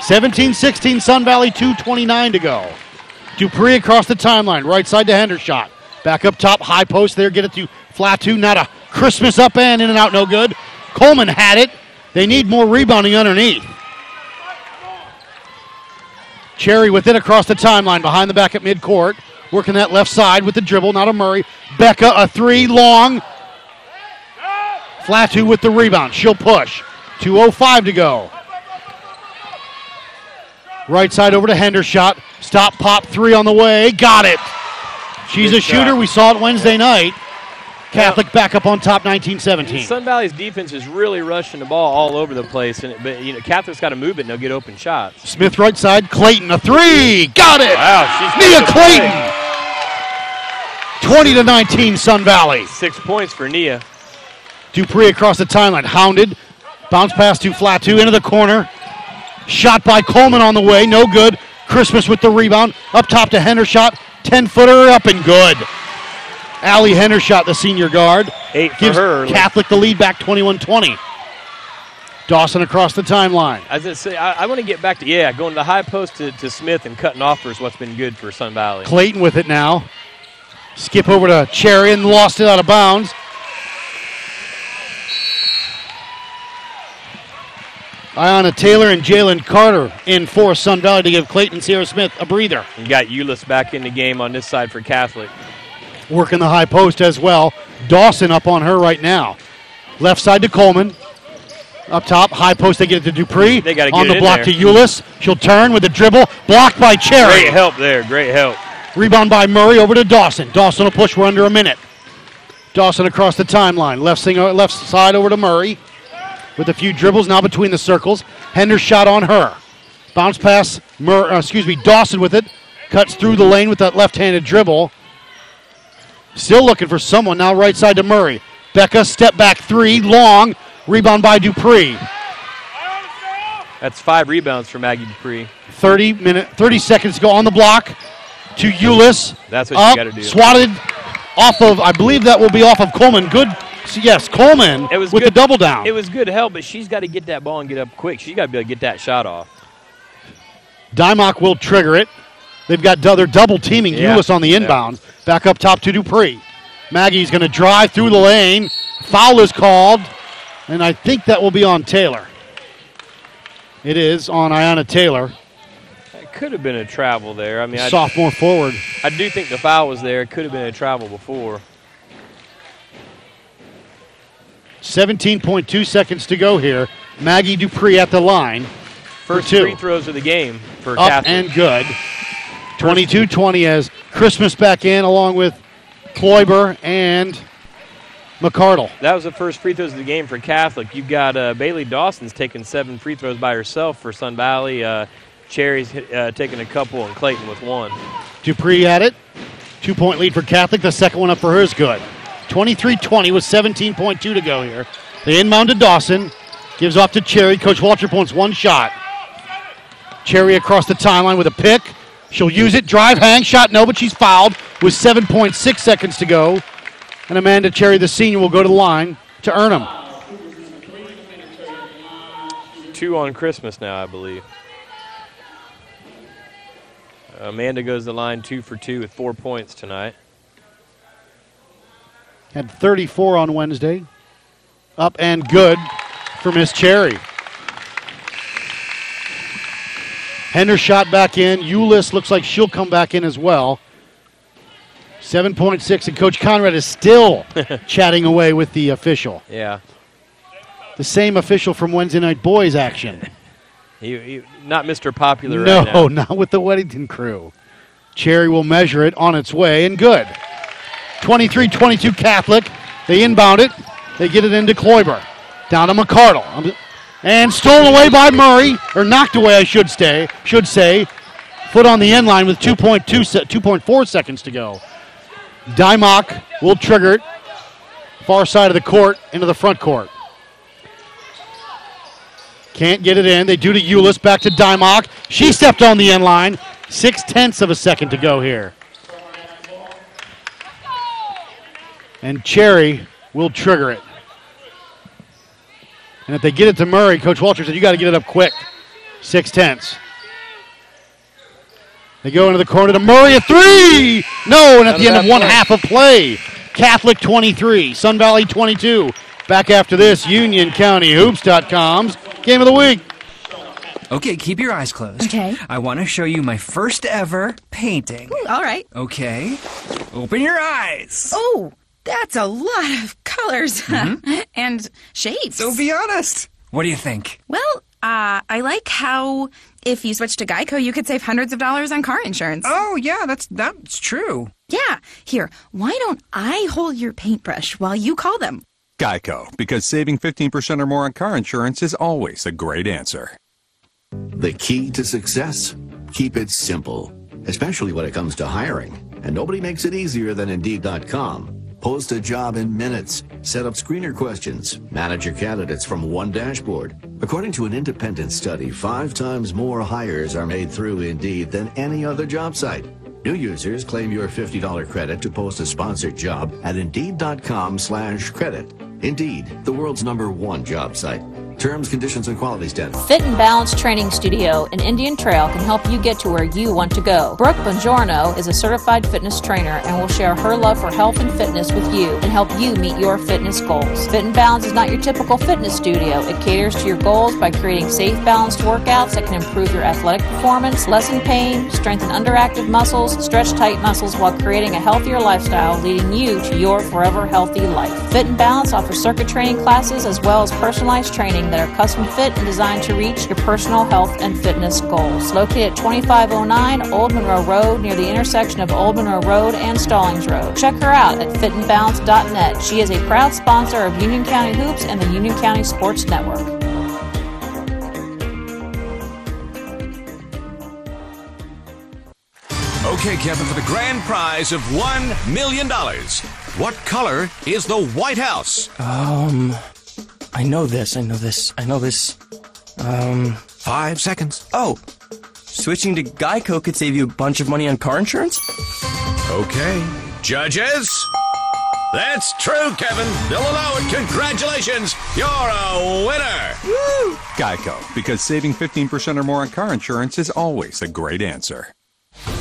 17-16 Sun Valley 229 to go. Dupree across the timeline, right side to Hendershot. Back up top, high post there, get it to Flatu. Not a Christmas up and in and out, no good. Coleman had it. They need more rebounding underneath. Cherry with it across the timeline, behind the back at midcourt. Working that left side with the dribble, not a Murray. Becca, a three, long. Flatu with the rebound. She'll push. 2.05 to go. Right side over to Hendershot. Stop, pop, three on the way. Got it. She's Good a shooter. shot. We saw it Wednesday night. Catholic back up on top 19-17. Sun Valley's defense is really rushing the ball all over the place, and but you know Catholic's got to move it and they'll get open shots. Smith right side. Clayton a three. Got it. Wow, she's Nia Clayton. 20 to 19 Sun Valley. Six points for Nia. Dupree across the timeline. Hounded. Bounce pass to Flatu into the corner. Shot by Coleman on the way. No good. Christmas with the rebound. Up top to Hendershot. 10 footer up and good. Allie Hendershot, the senior guard. Eight gives her. Catholic the lead back 21 20. Dawson across the timeline. As I say, I, I want to get back to yeah, going to the high post to, to Smith and cutting off is what's been good for Sun Valley. Clayton with it now. Skip over to Cherry and lost it out of bounds. Iona Taylor and Jalen Carter in for Sun Valley to give Clayton Sierra Smith a breather. You got Euless back in the game on this side for Catholic. Working the high post as well. Dawson up on her right now. Left side to Coleman. Up top, high post, they get it to Dupree. They gotta on the block there. to Euless. She'll turn with a dribble. Blocked by Cherry. Great help there. Great help. Rebound by Murray over to Dawson. Dawson will push. We're under a minute. Dawson across the timeline. Left, sing, uh, left side over to Murray with a few dribbles now between the circles. Hendershot on her. Bounce pass. Mur- uh, excuse me. Dawson with it. Cuts through the lane with that left-handed dribble. Still looking for someone now. Right side to Murray. Becca step back three long. Rebound by Dupree. That's five rebounds for Maggie Dupree. 30 minute, 30 seconds to go on the block to Euless. That's what you gotta do. Swatted off of, I believe that will be off of Coleman. Good, yes, Coleman It was with good. the double down. It was good help, but she's got to get that ball and get up quick. She's got to be able to get that shot off. Dymock will trigger it. They've got other double teaming Yeah. Euless on the Yeah. inbounds. Back up top to Dupree. Maggie's going to drive through the lane. Foul is called, and I think that will be on Taylor. It is on Iona Taylor, It could have been a travel there. I mean, I, sophomore forward. I do think the foul was there. It could have been a travel before. 17.2 seconds to go here. Maggie Dupree at the line. First two. free throws of the game for Up Catholic. and good. 22 20 as Christmas back in along with Kloiber and McCardle. That was the first free throws of the game for Catholic. You've got uh, Bailey Dawson's taking seven free throws by herself for Sun Valley. Uh, Cherry's uh, taking a couple, and Clayton with one. Dupree at it. Two point lead for Catholic. The second one up for her is good. 23 20 with 17.2 to go here. They inbound to Dawson. Gives off to Cherry. Coach Walter points one shot. Cherry across the timeline with a pick. She'll use it. Drive, hang, shot, no, but she's fouled with 7.6 seconds to go. And Amanda Cherry, the senior, will go to the line to earn them. Two on Christmas now, I believe. Amanda goes the line two for two with four points tonight. Had 34 on Wednesday. Up and good for Miss Cherry. Hendershot back in. Eulis looks like she'll come back in as well. 7.6, and Coach Conrad is still chatting away with the official. Yeah. The same official from Wednesday night boys action. He, he not Mr. Popular no, right now. not with the Weddington crew. Cherry will measure it on its way, and good. 23 22 Catholic. They inbound it. They get it into Kloiber. Down to McCardle. Um, and stolen away by Murray, or knocked away, I should say. Should say. Foot on the end line with 2.2 se- 2.4 seconds to go. Dymock will trigger it. Far side of the court into the front court. Can't get it in. They do to Eulis. Back to Dymock. She stepped on the end line. Six tenths of a second to go here. And Cherry will trigger it. And if they get it to Murray, Coach Walter said, you got to get it up quick. Six tenths. They go into the corner to Murray, a three! No, and at Out the of end of one play. half of play, Catholic 23, Sun Valley 22. Back after this, UnionCountyHoops.com's Game of the Week. Okay, keep your eyes closed. Okay. I want to show you my first ever painting. Ooh, all right. Okay. Open your eyes. Oh, that's a lot of colors and shapes. So be honest. What do you think? Well, uh, I like how if you switch to Geico, you could save hundreds of dollars on car insurance. Oh, yeah, that's that's true. Yeah. Here, why don't I hold your paintbrush while you call them? Geico, because saving 15% or more on car insurance is always a great answer. The key to success? Keep it simple, especially when it comes to hiring. And nobody makes it easier than Indeed.com. Post a job in minutes. Set up screener questions. Manage your candidates from one dashboard. According to an independent study, five times more hires are made through Indeed than any other job site. New users claim your $50 credit to post a sponsored job at Indeed.com slash credit. Indeed, the world's number one job site. Terms, conditions, and quality standards. Fit and Balance Training Studio in Indian Trail can help you get to where you want to go. Brooke Bongiorno is a certified fitness trainer and will share her love for health and fitness with you and help you meet your fitness goals. Fit and Balance is not your typical fitness studio. It caters to your goals by creating safe, balanced workouts that can improve your athletic performance, lessen pain, strengthen underactive muscles, stretch tight muscles while creating a healthier lifestyle, leading you to your forever healthy life. Fit and Balance offers circuit training classes as well as personalized training that are custom fit and designed to reach your personal health and fitness goals. Located at 2509 Old Monroe Road near the intersection of Old Monroe Road and Stallings Road. Check her out at fitandbalance.net. She is a proud sponsor of Union County Hoops and the Union County Sports Network. Okay, Kevin, for the grand prize of $1 million. What color is the White House? Um, I know this. I know this. I know this. Um, five seconds. Oh, switching to Geico could save you a bunch of money on car insurance. Okay. Judges? That's true, Kevin. They'll allow it. Congratulations. You're a winner. Woo! Geico, because saving 15% or more on car insurance is always a great answer.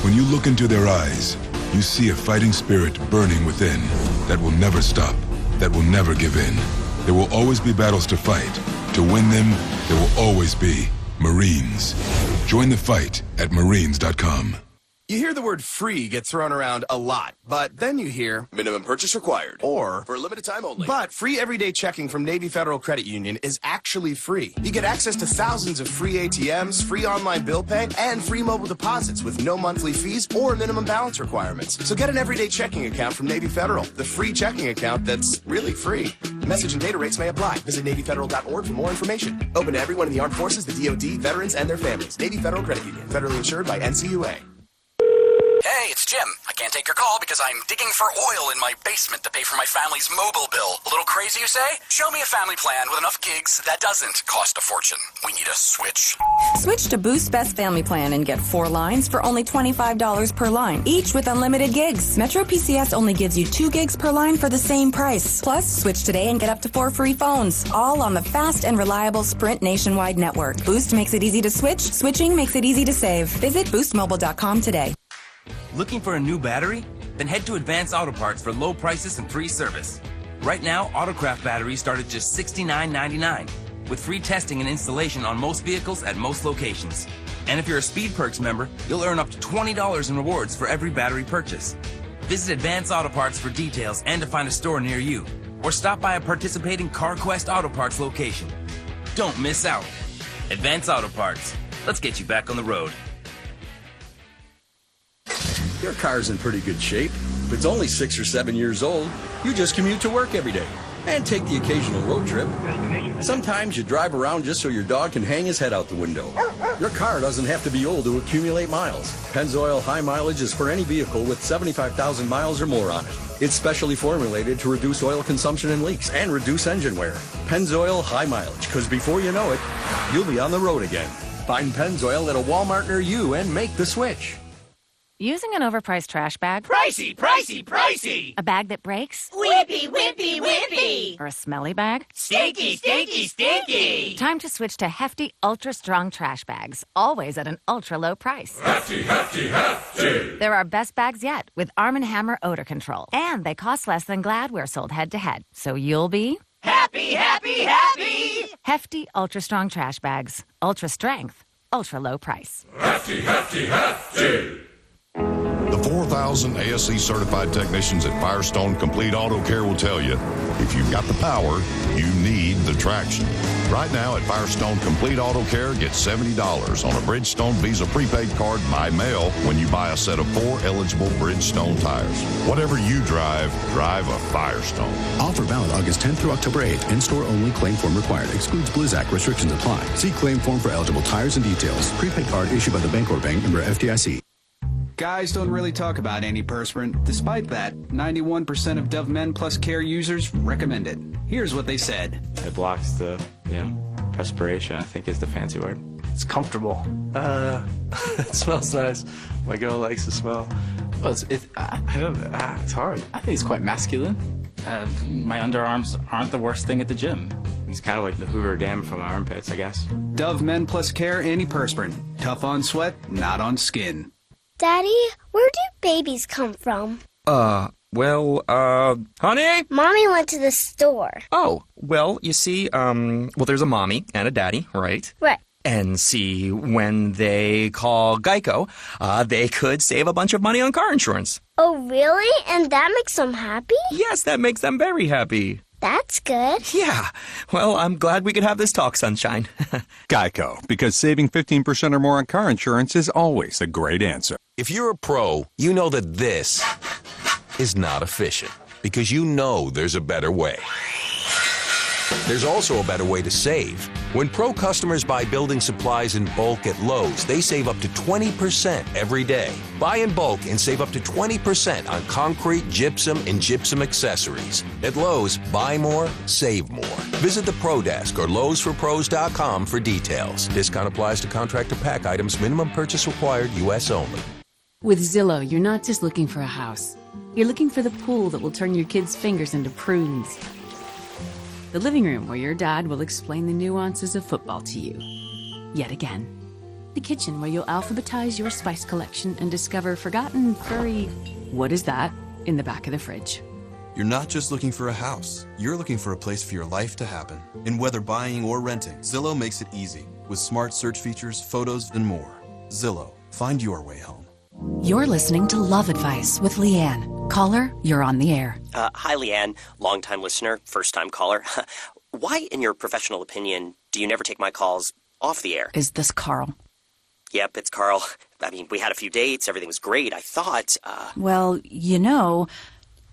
When you look into their eyes, you see a fighting spirit burning within that will never stop, that will never give in. There will always be battles to fight. To win them, there will always be Marines. Join the fight at marines.com. You hear the word free get thrown around a lot, but then you hear Minimum purchase required. or For a limited time only. But free everyday checking from Navy Federal Credit Union is actually free. You get access to thousands of free ATMs, free online bill pay, and free mobile deposits with no monthly fees or minimum balance requirements. So get an everyday checking account from Navy Federal, the free checking account that's really free. Message and data rates may apply. Visit NavyFederal.org for more information. Open to everyone in the armed forces, the DoD, veterans, and their families. Navy Federal Credit Union, federally insured by NCUA. Hey, it's Jim. I can't take your call because I'm digging for oil in my basement to pay for my family's mobile bill. A little crazy, you say? Show me a family plan with enough gigs that doesn't cost a fortune. We need a switch. Switch to Boost Best Family Plan and get four lines for only $25 per line, each with unlimited gigs. Metro PCS only gives you two gigs per line for the same price. Plus, switch today and get up to four free phones, all on the fast and reliable Sprint nationwide network. Boost makes it easy to switch, switching makes it easy to save. Visit boostmobile.com today. Looking for a new battery? Then head to Advance Auto Parts for low prices and free service. Right now, Autocraft batteries start at just $69.99, with free testing and installation on most vehicles at most locations. And if you're a Speed Perks member, you'll earn up to $20 in rewards for every battery purchase. Visit Advance Auto Parts for details and to find a store near you, or stop by a participating CarQuest Auto Parts location. Don't miss out. Advance Auto Parts. Let's get you back on the road. Your car's in pretty good shape. If it's only six or seven years old, you just commute to work every day and take the occasional road trip. Sometimes you drive around just so your dog can hang his head out the window. Your car doesn't have to be old to accumulate miles. Pennzoil High Mileage is for any vehicle with 75,000 miles or more on it. It's specially formulated to reduce oil consumption and leaks and reduce engine wear. Pennzoil High Mileage, because before you know it, you'll be on the road again. Find Pennzoil at a Walmart near you and make the switch. Using an overpriced trash bag? Pricey, pricey, pricey! A bag that breaks? Whippy, whippy, whippy! Or a smelly bag? Stinky, stinky, stinky! Time to switch to hefty, ultra strong trash bags, always at an ultra low price. Hefty, hefty, hefty! They're our best bags yet with Arm & Hammer odor control. And they cost less than Gladware sold head to head. So you'll be happy, happy, happy! Hefty, ultra strong trash bags. Ultra strength, ultra low price. Hefty, hefty, hefty! The 4,000 ASE certified technicians at Firestone Complete Auto Care will tell you if you've got the power, you need the traction. Right now at Firestone Complete Auto Care, get $70 on a Bridgestone Visa prepaid card by mail when you buy a set of four eligible Bridgestone tires. Whatever you drive, drive a Firestone. Offer valid August 10th through October 8th. In-store only. Claim form required. Excludes Blizzak. Restrictions apply. See claim form for eligible tires and details. Prepaid card issued by the Bancorp Bank member FDIC. Guys don't really talk about antiperspirant. Despite that, 91% of Dove Men Plus Care users recommend it. Here's what they said. It blocks the, you know, perspiration, I think is the fancy word. It's comfortable. Uh, it smells nice. My girl likes the smell. Well, it's, it, I, I don't, uh, it's hard. I think it's quite masculine. Uh, my underarms aren't the worst thing at the gym. It's kind of like the Hoover Dam from my armpits, I guess. Dove Men Plus Care antiperspirant. Tough on sweat, not on skin. Daddy, where do babies come from? Uh, well, uh, honey? Mommy went to the store. Oh, well, you see, um, well, there's a mommy and a daddy, right? Right. And see, when they call Geico, uh, they could save a bunch of money on car insurance. Oh, really? And that makes them happy? Yes, that makes them very happy. That's good. Yeah. Well, I'm glad we could have this talk, Sunshine. Geico, because saving 15% or more on car insurance is always a great answer. If you're a pro, you know that this is not efficient because you know there's a better way. There's also a better way to save. When pro customers buy building supplies in bulk at Lowe's, they save up to 20% every day. Buy in bulk and save up to 20% on concrete, gypsum, and gypsum accessories. At Lowe's, buy more, save more. Visit the Pro Desk or Lowe'sForPros.com for details. Discount applies to contractor pack items. Minimum purchase required, U.S. only. With Zillow, you're not just looking for a house. You're looking for the pool that will turn your kids' fingers into prunes. The living room where your dad will explain the nuances of football to you. Yet again. The kitchen where you'll alphabetize your spice collection and discover forgotten furry, what is that, in the back of the fridge. You're not just looking for a house, you're looking for a place for your life to happen. And whether buying or renting, Zillow makes it easy with smart search features, photos, and more. Zillow, find your way home. You're listening to Love Advice with Leanne. Caller, you're on the air. Uh, hi, Leanne. Longtime listener, first time caller. Why, in your professional opinion, do you never take my calls off the air? Is this Carl? Yep, it's Carl. I mean, we had a few dates, everything was great. I thought, uh. Well, you know,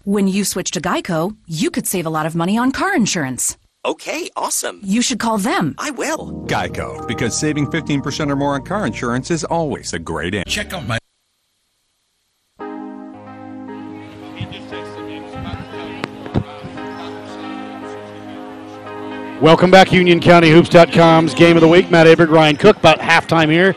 when you switch to Geico, you could save a lot of money on car insurance. Okay, awesome. You should call them. I will. Geico, because saving 15% or more on car insurance is always a great answer. Check out my Welcome back, UnionCountyHoops.com's Game of the Week. Matt Aberg, Ryan Cook, about halftime here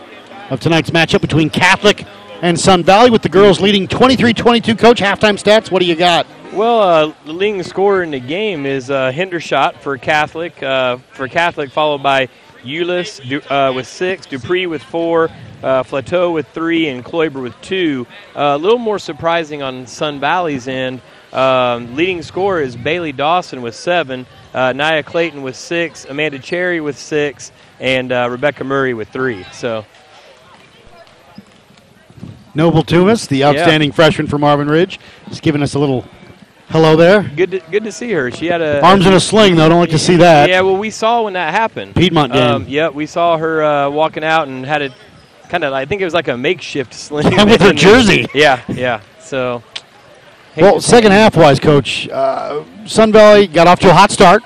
of tonight's matchup between Catholic and Sun Valley, with the girls leading 23-22. Coach, halftime stats, what do you got? Well, uh, the leading scorer in the game is uh, Hendershot for Catholic. Uh, for Catholic, followed by Euless du- uh, with six, Dupree with four, uh, Flatu with three, and Kloiber with two. Uh, a little more surprising on Sun Valley's end. Um, leading scorer is Bailey Dawson with seven, uh, Nia Clayton with six, Amanda Cherry with six, and uh, Rebecca Murray with three. So Noble Tumas, the outstanding freshman from Marvin Ridge, is giving us a little hello there. good, to, good to see her. She had a Arms in a sling, though. I don't like to see that. Yeah, well, we saw when that happened. Piedmont game. Um, yeah, we saw her uh, walking out and had it kind of. I think it was like a makeshift sling. With her jersey. Yeah, yeah. So. Well, second half wise, Coach, uh, Sun Valley got off to a hot start.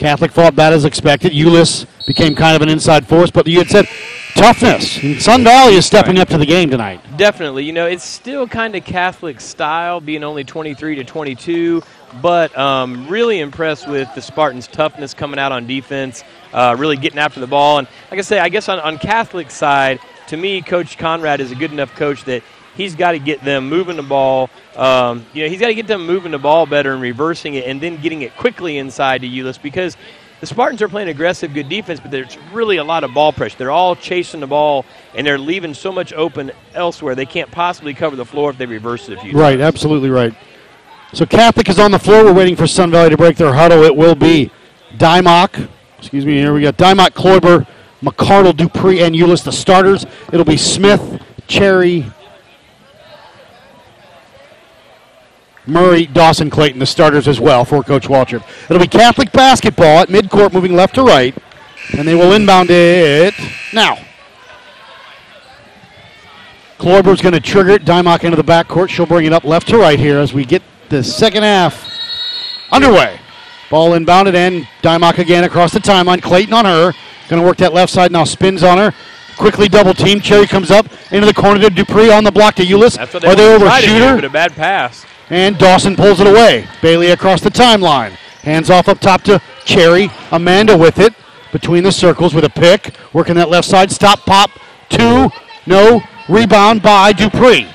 Catholic fought bad as expected. Euless became kind of an inside force, but you had said toughness. Sun Valley is stepping up to the game tonight. Definitely, you know, it's still kind of Catholic style, being only 23 to 22, but um, really impressed with the Spartans' toughness coming out on defense, uh, really getting after the ball. And like I say, I guess on, on Catholic side, to me, Coach Conrad is a good enough coach that he's got to get them moving the ball. Um, you know, he's got to get them moving the ball better and reversing it, and then getting it quickly inside to Euless because the Spartans are playing aggressive, good defense, but there's really a lot of ball pressure. They're all chasing the ball, and they're leaving so much open elsewhere. They can't possibly cover the floor if they reverse it a few Right, times. absolutely right. So Catholic is on the floor. We're waiting for Sun Valley to break their huddle. It will be Dymock. Excuse me. Here we got Dymock, Kloiber, McCardle, Dupree, and Euless, the starters. It'll be Smith, Cherry, Murray, Dawson, Clayton, the starters as well for Coach Waldrop. It'll be Catholic basketball at midcourt, moving left to right, and they will inbound it now. Kloiber's going to trigger it. Dymock into the backcourt. She'll bring it up left to right here as we get the second half underway. Ball inbounded and Dymock again across the timeline. Clayton on her. Going to work that left side now. Spins on her. Quickly double team. Cherry comes up into the corner to Dupree on the block to Euless. That's what they Are they over try to do, shooter? a bad pass. And Dawson pulls it away. Bailey across the timeline. Hands off up top to Cherry. Amanda with it. Between the circles with a pick. Working that left side. Stop, pop. Two. No. Rebound by Dupree.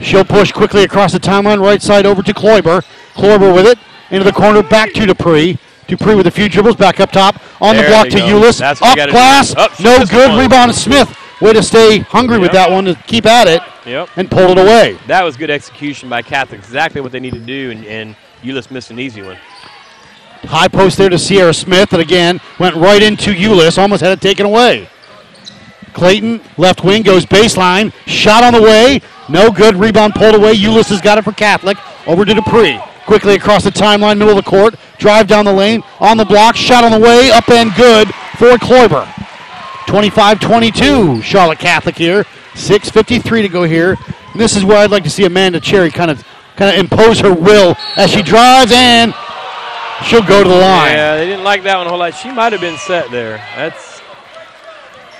She'll push quickly across the timeline. Right side over to Kloiber. Kloiber with it. Into the corner. Back to Dupree. Dupree with a few dribbles. Back up top. On There the block to go. Euless. That's what you Up glass. Up, no good. one. Rebound Smith. Way to stay hungry with that one to keep at it. Yep. And pull it away. That was good execution by Catholic. Exactly what they need to do, and, and Euless missed an easy one. High post there to Sierra Smith, and again went right into Euless. Almost had it taken away. Clayton, left wing, goes baseline. Shot on the way. No good. Rebound pulled away. Euless has got it for Catholic. Over to Dupree. Quickly across the timeline, middle of the court. Drive down the lane. On the block. Shot on the way. Up and good for Kloiber. 25 22. Charlotte Catholic here. 6.53 to go here. And this is where I'd like to see Amanda Cherry kind of kind of impose her will as she drives and she'll go to the line. Yeah, they didn't like that one a whole lot. She might have been set there. That's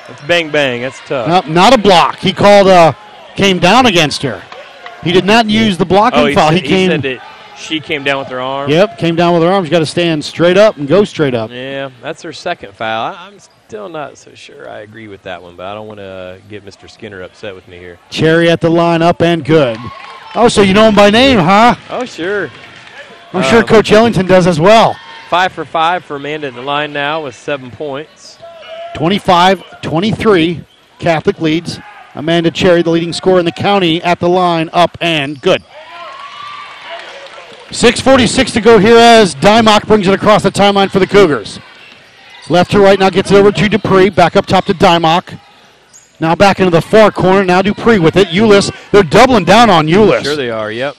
that's bang bang. That's tough. Nope, not a block. He called, uh, came down against her. He did not use the blocking oh, he, foul. said, he came. said that she came down with her arm. Yep, came down with her arms. Got to stand straight up and go straight up. Yeah, that's her second foul. I, I'm still not so sure I agree with that one, but I don't want to get Mr. Skinner upset with me here. Cherry at the line, up and good. Oh, so you know him by name, huh? Oh, sure. I'm sure Um, Coach Ellington does as well. Five for five for Amanda at the line now with seven points. 25 23. Catholic leads. Amanda Cherry, the leading scorer in the county, at the line, up and good. 6.46 to go here as Dymock brings it across the timeline for the Cougars. Left to right now gets it over to Dupree. Back up top to Dymock. Now back into the far corner. Now Dupree with it. Euless. They're doubling down on Euless. Sure they are, yep.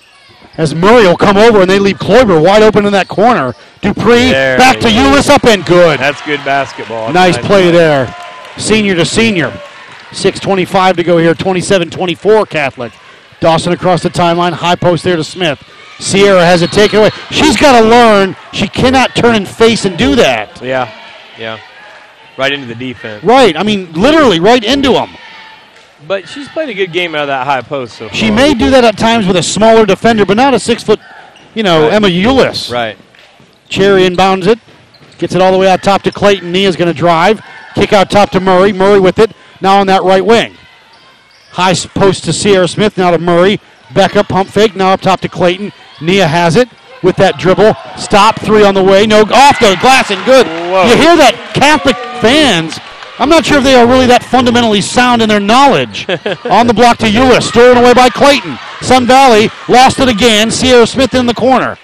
As Murray will come over and they leave Kloiber wide open in that corner. Dupree There back to go. Euless up and good. That's good basketball. Nice Nice play there. Senior to senior. 6.25 to go here. 27 24 Catholic. Dawson across the timeline. High post there to Smith. Sierra has it taken away. She's got to learn she cannot turn and face and do that. Yeah, yeah. Right into the defense. Right. I mean, literally right into him. But she's played a good game out of that high post so far. She may do that at times with a smaller defender, but not a six foot, you know, Right. Emma Eulis. Right. Cherry inbounds it. Gets it all the way out top to Clayton. Nia's going to drive. Kick out top to Murray. Murray with it. Now on that right wing. High post to Sierra Smith. Now to Murray. Becca pump fake. Now up top to Clayton. Nia has it with that dribble. Stop. Three on the way. No. Off the glass and good. You hear that Catholic fans. I'm not sure if they are really that fundamentally sound in their knowledge. on the block to Euless. Stolen away by Clayton. Sun Valley lost it again. Sierra Smith in the corner.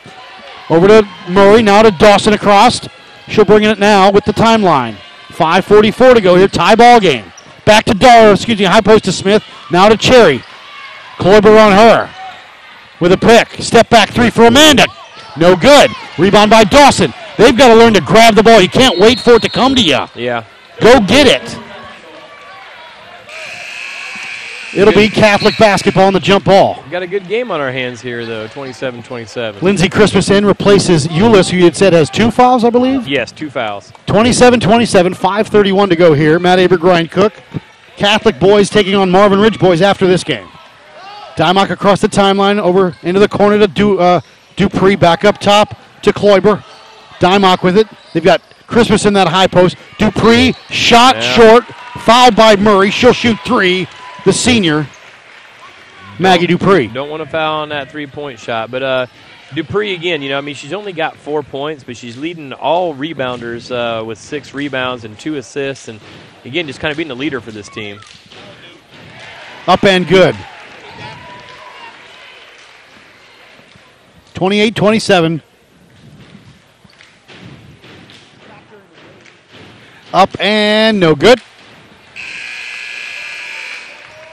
Over to Murray. Now to Dawson across. She'll bring it now with the timeline. 5.44 to go here. Tie ball game. Back to Dar, excuse me, high post to Smith. Now to Cherry. Kloiber on her. With a pick. Step back three for Amanda. No good. Rebound by Dawson. They've got to learn to grab the ball. You can't wait for it to come to you. Yeah. Go get it. It'll be Catholic basketball on the jump ball. Got a good game on our hands here, though 27 27. Lindsey Christmas in replaces Euless, who you had said has two fouls, I believe. Yes, two fouls. 27 27, 531 to go here. Matt Aberg Ryan Cook. Catholic boys taking on Marvin Ridge boys after this game. Dymock across the timeline over into the corner to do, uh, Dupree. Back up top to Kloiber. Dymock with it. They've got Christmas in that high post. Dupree shot Yeah. short. Fouled by Murray. She'll shoot three. The senior, Maggie Dupree. Don't want to foul on that three point shot. But uh, Dupree, again, you know, I mean, she's only got four points, but she's leading all rebounders uh, with six rebounds and two assists. And again, just kind of being the leader for this team. Up and good. 28 27. Up and no good.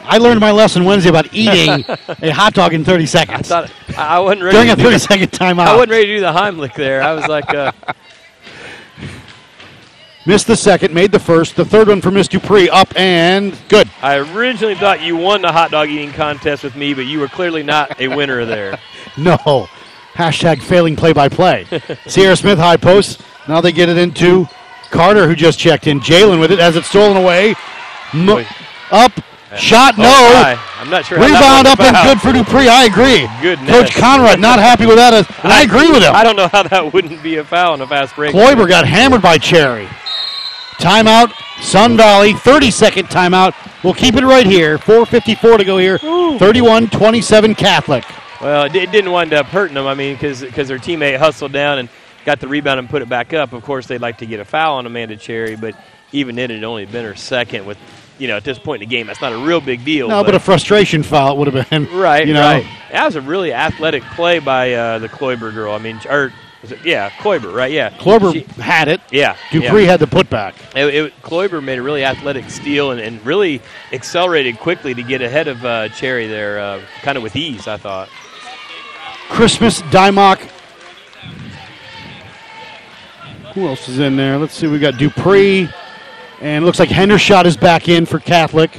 I learned my lesson Wednesday about eating a hot dog in 30 I seconds. thought I I wasn't ready During a do 30 the- second timeout. I wasn't ready to do the Heimlich there. I was like, uh, Missed the second, made the first. The third one for Miss Dupree. Up and good. I originally thought you won the hot dog eating contest with me, but you were clearly not a winner there. No. Hashtag failing play by play. Sierra Smith high post. Now they get it into Carter, who just checked in. Jalen with it as it's stolen away. Mo- up. Shot. No. Oh. I'm not sure. Rebound up and good for Dupree. I agree. Goodness. Coach Conrad not happy with that. And I agree with him. I don't know how that wouldn't be a foul in a fast break. Kloiber got hammered by Cherry. Timeout, Sun Valley. 30 second timeout. We'll keep it right here. 4.54 to go here. 31 27 Catholic. Well, it, it didn't wind up hurting them. I mean, because their teammate hustled down and got the rebound and put it back up. Of course, they'd like to get a foul on Amanda Cherry, but even then, it had only been her second. With you know, at this point in the game, that's not a real big deal. No, but a frustration foul would have been. Right, You know, right. That was a really athletic play by uh, the Kloiber girl. I mean, or it, yeah, Kloiber, right? Yeah, Kloiber She- had it. yeah, Dupree yeah. had the putback. It, it, Kloiber made a really athletic steal and, and really accelerated quickly to get ahead of uh, Cherry there, uh, kind of with ease. I thought. Christmas, Dymock. Who else is in there? Let's see. We got Dupree. And looks like Hendershot is back in for Catholic.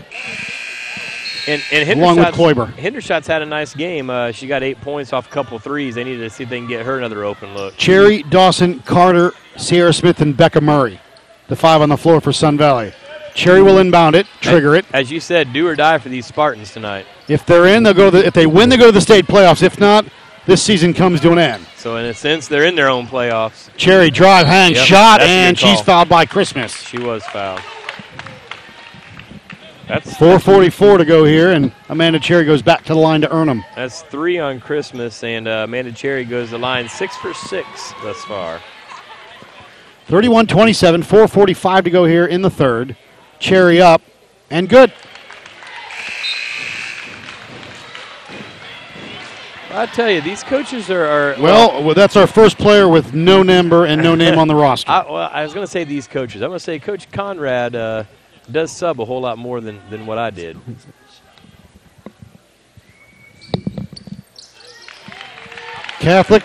And, and Along with Kloiber. Hendershot's had a nice game. Uh, she got eight points off a couple threes. They need to see if they can get her another open look. Cherry, Dawson, Carter, Sierra Smith, and Becca Murray. The five on the floor for Sun Valley. Cherry will inbound it, trigger it. As you said, do or die for these Spartans tonight. If they're in, they'll go to the, if they win, they go to the state playoffs. If not, this season comes to an end. So in a sense, they're in their own playoffs. Cherry drive, hang, Yep, shot, and she's fouled by Christmas. She was fouled. That's 4:44 to go here, and Amanda Cherry goes back to the line to earn them. That's three on Christmas, and uh, Amanda Cherry goes to the line six for six thus far. 31-27, 4:45 to go here in the third. Cherry up, and good. I tell you, these coaches are. are Well, well, that's our first player with no number and no name on the roster. I, well, I was going to say these coaches. I'm going to say Coach Conrad uh, does sub a whole lot more than, than what I did. Catholic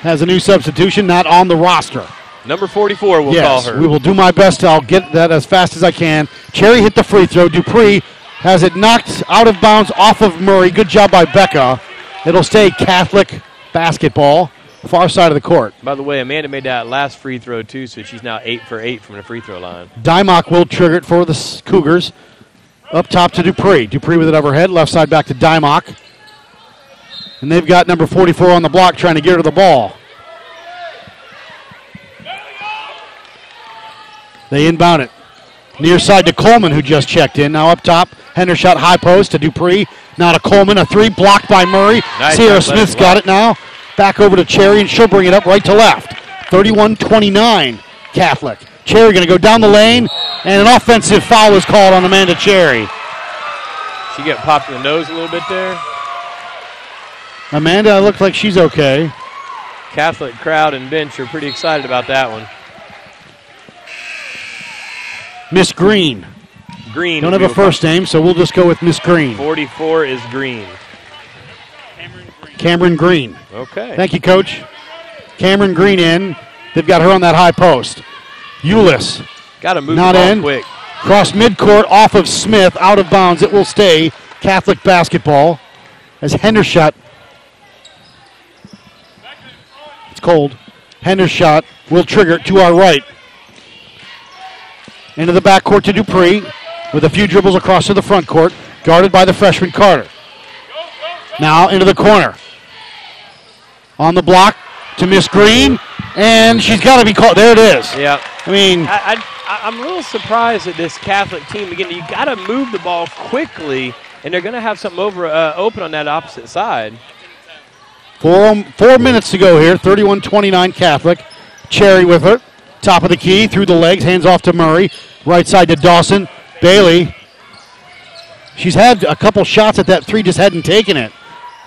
has a new substitution, not on the roster. Number 44, we'll yes, call her. we will do my best. I'll get that as fast as I can. Cherry hit the free throw. Dupree has it knocked out of bounds off of Murray. Good job by Becca. It'll stay Catholic basketball, far side of the court. By the way, Amanda made that last free throw too, so she's now eight for eight from the free throw line. Dymock will trigger it for the Cougars. Up top to Dupree. Dupree with it overhead. Left side back to Dymock. And they've got number 44 on the block trying to get her to the ball. They inbound it. Near side to Coleman, who just checked in. Now up top, Hendershot high post to Dupree. Now to Coleman, a three blocked by Murray. Nice Sierra Smith's got it now. Back over to Cherry, and she'll bring it up right to left. 31 29, Catholic. Cherry going to go down the lane, and an offensive foul is called on Amanda Cherry. She got popped in the nose a little bit there. Amanda looks like she's okay. Catholic crowd and bench are pretty excited about that one. Miss Green. Green. Don't have a first name, so we'll just go with Miss Green. 44 is Green. Cameron Green. Okay. Thank you, Coach. Cameron Green in. They've got her on that high post. Eulis. Got to move Not in. quick. Cross midcourt off of Smith, out of bounds. It will stay Catholic basketball as Hendershot. It's cold. Hendershot will trigger to our right. Into the backcourt to Dupree with a few dribbles across to the front court, guarded by the freshman Carter. Now into the corner. On the block to Miss Green, and she's got to be caught. There it is. Yeah. I mean, I, I, I'm a little surprised at this Catholic team. Again, you got to move the ball quickly, and they're going to have something over uh, open on that opposite side. Four, four minutes to go here. 31 29 Catholic. Cherry with her. Top of the key, through the legs, hands off to Murray. Right side to Dawson. Bailey. She's had a couple shots at that three, just hadn't taken it.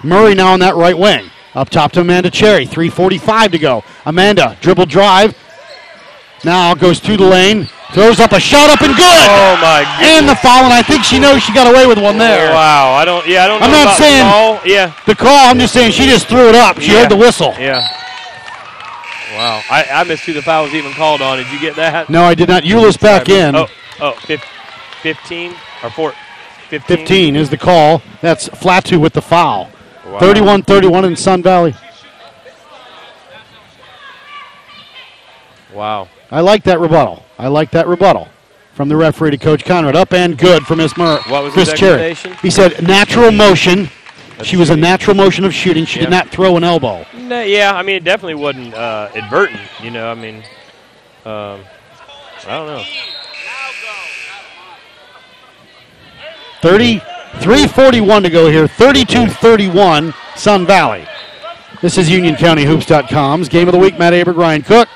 Murray now on that right wing. Up top to Amanda Cherry. 3.45 to go. Amanda, dribble drive. Now goes through the lane. Throws up a shot up and good. Oh, my And the foul, and I think she knows she got away with one there. Wow. I don't. Yeah, I don't. I'm not about saying Call. Yeah. the call. I'm just saying she just threw it up. She Yeah. heard the whistle. Yeah. Wow. I, I missed who the foul was even called on. Did you get that? No, I did not. Eulis back in. Oh, oh, fif- 15 or 4? 15. 15 is the call. That's flat Flatu with the foul. Wow. 31 31 in Sun Valley. Wow. I like that rebuttal. I like that rebuttal from the referee to Coach Conrad. Up and good for Miss Murr. What was Chris Cherry. He said natural motion. That's she was a natural motion of shooting. She did not throw an elbow. No, yeah, I mean, it definitely wasn't uh, advertent. You know, I mean, um, I don't know. 30, 341 to go here. 32 31 Sun Valley. This is UnionCountyHoops.com's game of the week. Matt Aberg, Ryan Cook.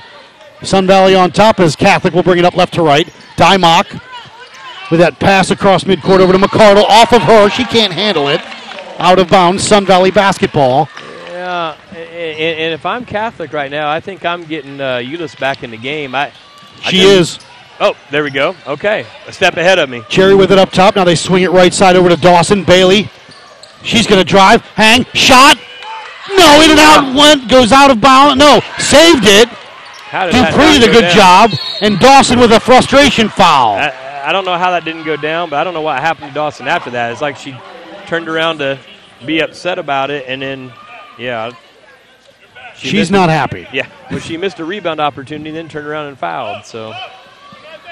Sun Valley on top as Catholic will bring it up left to right. Dymock with that pass across midcourt over to McCardle. Off of her. She can't handle it. Out of bounds. Sun Valley basketball. Yeah, and, and if I'm Catholic right now, I think I'm getting uh, Euless back in the game. I. I She didn't- is. Oh, there we go. Okay, a step ahead of me. Cherry with it up top. Now they swing it right side over to Dawson. Bailey. She's going to drive. Hang. Shot. No, in and out. Went. Goes out of bounds. No. Saved it. How did Dupree did a go good down? job. And Dawson with a frustration foul. I, I don't know how that didn't go down, but I don't know what happened to Dawson after that. It's like she turned around to be upset about it, and then, yeah. she She's not happy. Yeah, but she missed a rebound opportunity, then turned around and fouled. So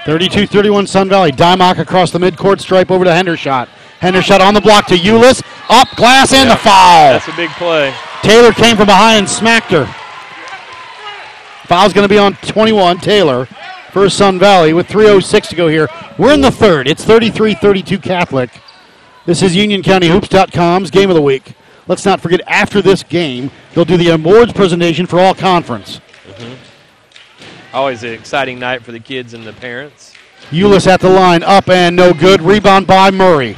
32 31 Sun Valley. Dymock across the midcourt stripe over to Hendershot. Hendershot on the block to Eulis. Up, glass, and the foul. that's a big play. Taylor came from behind and smacked her. Foul's going to be on 21, Taylor, for Sun Valley with 3.06 to go here. We're in the third. It's 33 32 Catholic. This is UnionCountyHoops.com's game of the week. Let's not forget, after this game, they'll do the awards presentation for all conference. Always an exciting night for the kids and the parents. Eulis at the line, up and no good. Rebound by Murray.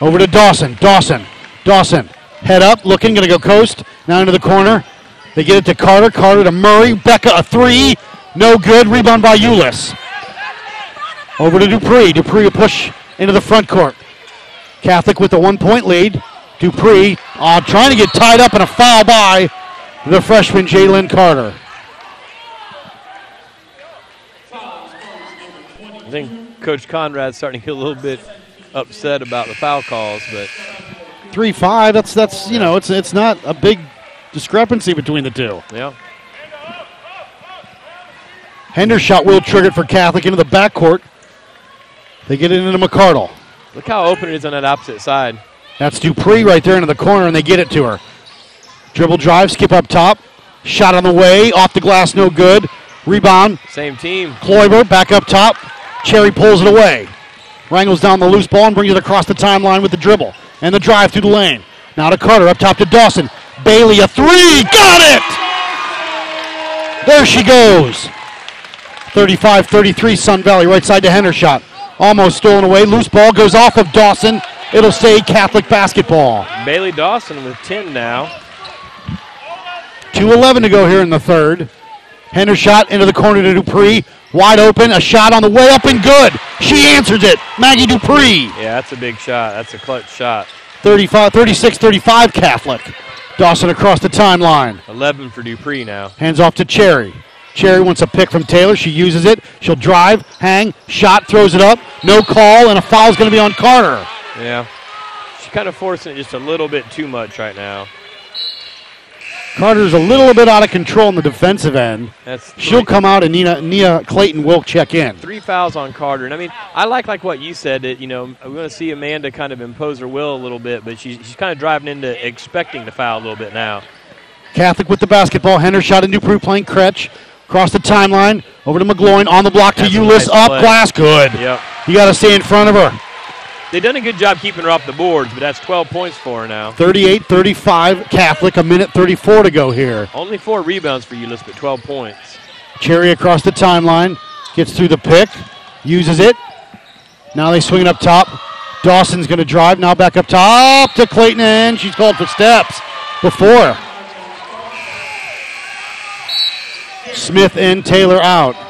Over to Dawson. Dawson. Dawson. Head up, looking, going to go coast. Now into the corner. They get it to Carter. Carter to Murray. Becca a three. No good. Rebound by Eulis. Over to Dupree. Dupree a push into the front court. Catholic with the one point lead. Dupree uh, trying to get tied up in a foul by the freshman Jalen Carter. I think Coach Conrad's starting to get a little bit upset about the foul calls, but Three five. That's that's you know it's it's not a big discrepancy between the two. yeah. Hendershot will trigger it for Catholic into the backcourt. They get it into McCardle. Look how open it is on that opposite side. That's Dupree right there into the corner, and they get it to her. Dribble drive, skip up top. Shot on the way, off the glass, no good. Rebound. Same team. Kloiber back up top. Cherry pulls it away. Wrangles down the loose ball and brings it across the timeline with the dribble and the drive through the lane. Now to Carter, up top to Dawson. Bailey, a three. Got it! There she goes. 35 33, Sun Valley, right side to Hendershot. Almost stolen away. Loose ball goes off of Dawson. It'll stay Catholic basketball. Bailey Dawson with 10 now. 2.11 to go here in the third. Hendershot into the corner to Dupree. Wide open. A shot on the way up and good. She answers it. Maggie Dupree. Yeah, that's a big shot. That's a clutch shot. 35, 36 35 Catholic. Dawson across the timeline. 11 for Dupree now. Hands off to Cherry. Cherry wants a pick from Taylor. She uses it. She'll drive, hang, shot, throws it up. No call, and a foul's going to be on Carter. Yeah. She's kind of forcing it just a little bit too much right now. Carter's a little bit out of control in the defensive end. That's She'll come out, and Nina, Nia Clayton will check in. Three fouls on Carter, and I mean, I like like what you said that you know we're going to see Amanda kind of impose her will a little bit, but she's she's kind of driving into expecting the foul a little bit now. Catholic with the basketball. Hendershot and Dupree playing Kretsch. Across the timeline, over to McGloin on the block to That's Ulyss. nice up, play. glass, good. Yep. You got to stay in front of her. They've done a good job keeping her off the boards, but that's 12 points for her now. 38 35 Catholic, a minute 34 to go here. Only four rebounds for Ulyss, but 12 points. Cherry across the timeline, gets through the pick, uses it. Now they swing it up top. Dawson's going to drive, now back up top to Clayton, and she's called for steps before. Smith in, Taylor out.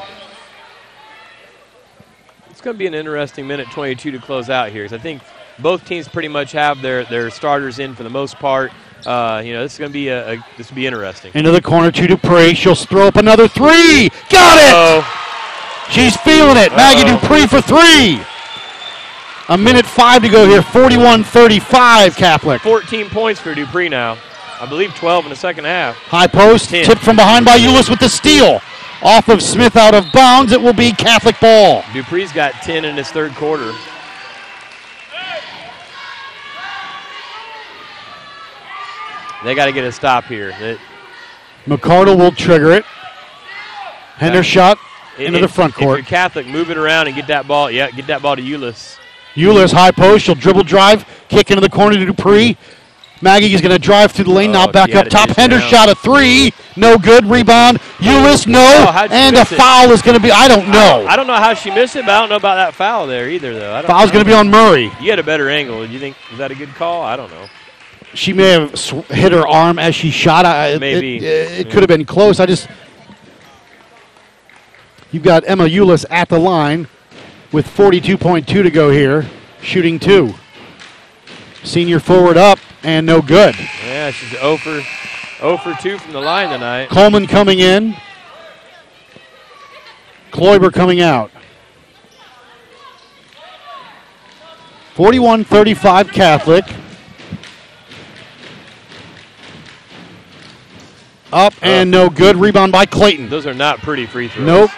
It's going to be an interesting minute 22 to close out here. 'cause I think both teams pretty much have their, their starters in for the most part. Uh, you know, this is going to be a, a this will be interesting. Into the corner to Dupree. She'll throw up another three. Got it! She's feeling it. Maggie Uh-oh. Dupree for three. A minute five to go here. 41 35 Catholic. 14 points for Dupree now. I believe 12 in the second half. High post, tipped from behind by Ulyss with the steal. Off of Smith out of bounds. It will be Catholic ball. Dupree's got 10 in his third quarter. They got to get a stop here. That- McCardle will trigger it. Hendershot into if- the front court. Catholic, move it around and get that ball. Yeah, get that ball to Ulyss. Ulyss high post. She'll dribble drive, kick into the corner to Dupree. Maggie is going to drive through the lane, now Oh, back up top. Hendershot a three, no good. Rebound. Ulyss, no. Oh, and a foul is going to be, I don't know. I don't know how she missed it, but I don't know about that foul there either, though. I Foul's going to be on Murray. You had a better angle. Do you think was that a good call? I don't know. She may have sw- hit her arm as she shot. I, it- Maybe. It, it Yeah. could have been close. I just. You've got Emma Ulyss at the line with 42.2 to go here, shooting two. Senior forward up and no good. Yeah, she's 0 for 0 for 2 from the line tonight. Coleman coming in. Kloiber coming out. 41 35 Catholic. Up and no good. Rebound by Clayton. Those are not pretty free throws. Nope.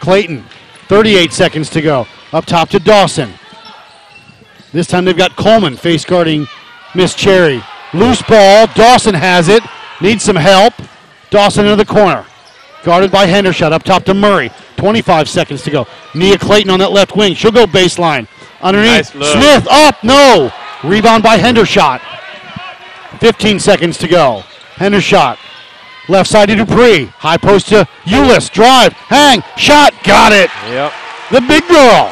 Clayton. 38 seconds to go. Up top to Dawson. This time they've got Coleman face guarding Miss Cherry. Loose ball. Dawson has it. Needs some help. Dawson into the corner. Guarded by Hendershot. Up top to Murray. 25 seconds to go. Nia Clayton on that left wing. She'll go baseline. Underneath. Nice. Smith up. No. Rebound by Hendershot. 15 seconds to go. Hendershot. Left side to Dupree. High post to Ulyss. Drive. Hang. Shot. Got it. Yep. The big girl.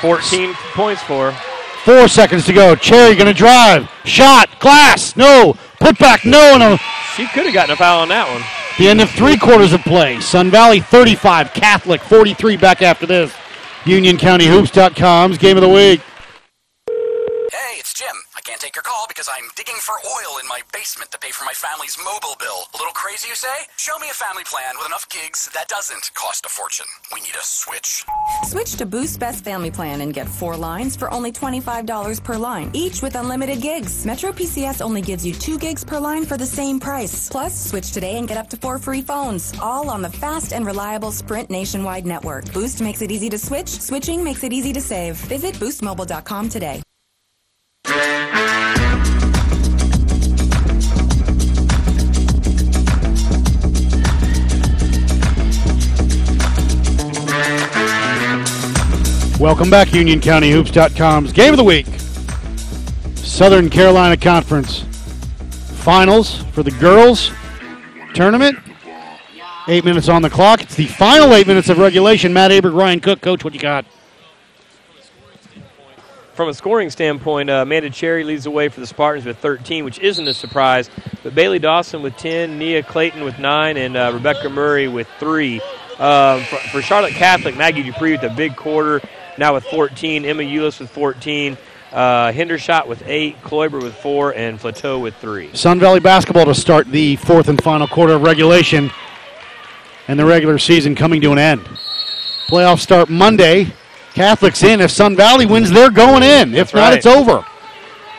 14 points for her. Four seconds to go. Cherry going to drive. Shot. Glass. No. Put back. No. And a, She could have gotten a foul on that one. the end of three quarters of play. Sun Valley 35. Catholic 43 back after this. UnionCountyHoops.com's game of the week. Hey, it's Jim. I can't take your call because I'm digging for oil in my basement to pay for my family's mobile bill. A little crazy, you say? Show me a family plan with enough gigs that doesn't cost a fortune. We need a switch. Switch to Boost Best Family Plan and get four lines for only $25 per line, each with unlimited gigs. Metro PCS only gives you two gigs per line for the same price. Plus, switch today and get up to four free phones, all on the fast and reliable Sprint nationwide network. Boost makes it easy to switch, switching makes it easy to save. Visit boostmobile.com today. Welcome back, UnionCountyHoops.com's Game of the Week. Southern Carolina Conference Finals for the girls tournament. Eight minutes on the clock. It's the final eight minutes of regulation. Matt Aberg, Ryan Cook, Coach, what you got? From a scoring standpoint, uh, Amanda Cherry leads the way for the Spartans with 13, which isn't a surprise. But Bailey Dawson with 10, Nia Clayton with 9, and uh, Rebecca Murray with 3. Um, for, for Charlotte Catholic, Maggie Dupree with a big quarter, now with 14, Emma Eulis with 14, uh, Hendershot with 8, Kloiber with 4, and Flatu with 3. Sun Valley basketball to start the fourth and final quarter of regulation and the regular season coming to an end. Playoffs start Monday. Catholic's in. If Sun Valley wins, they're going in. If That's not, right. it's over.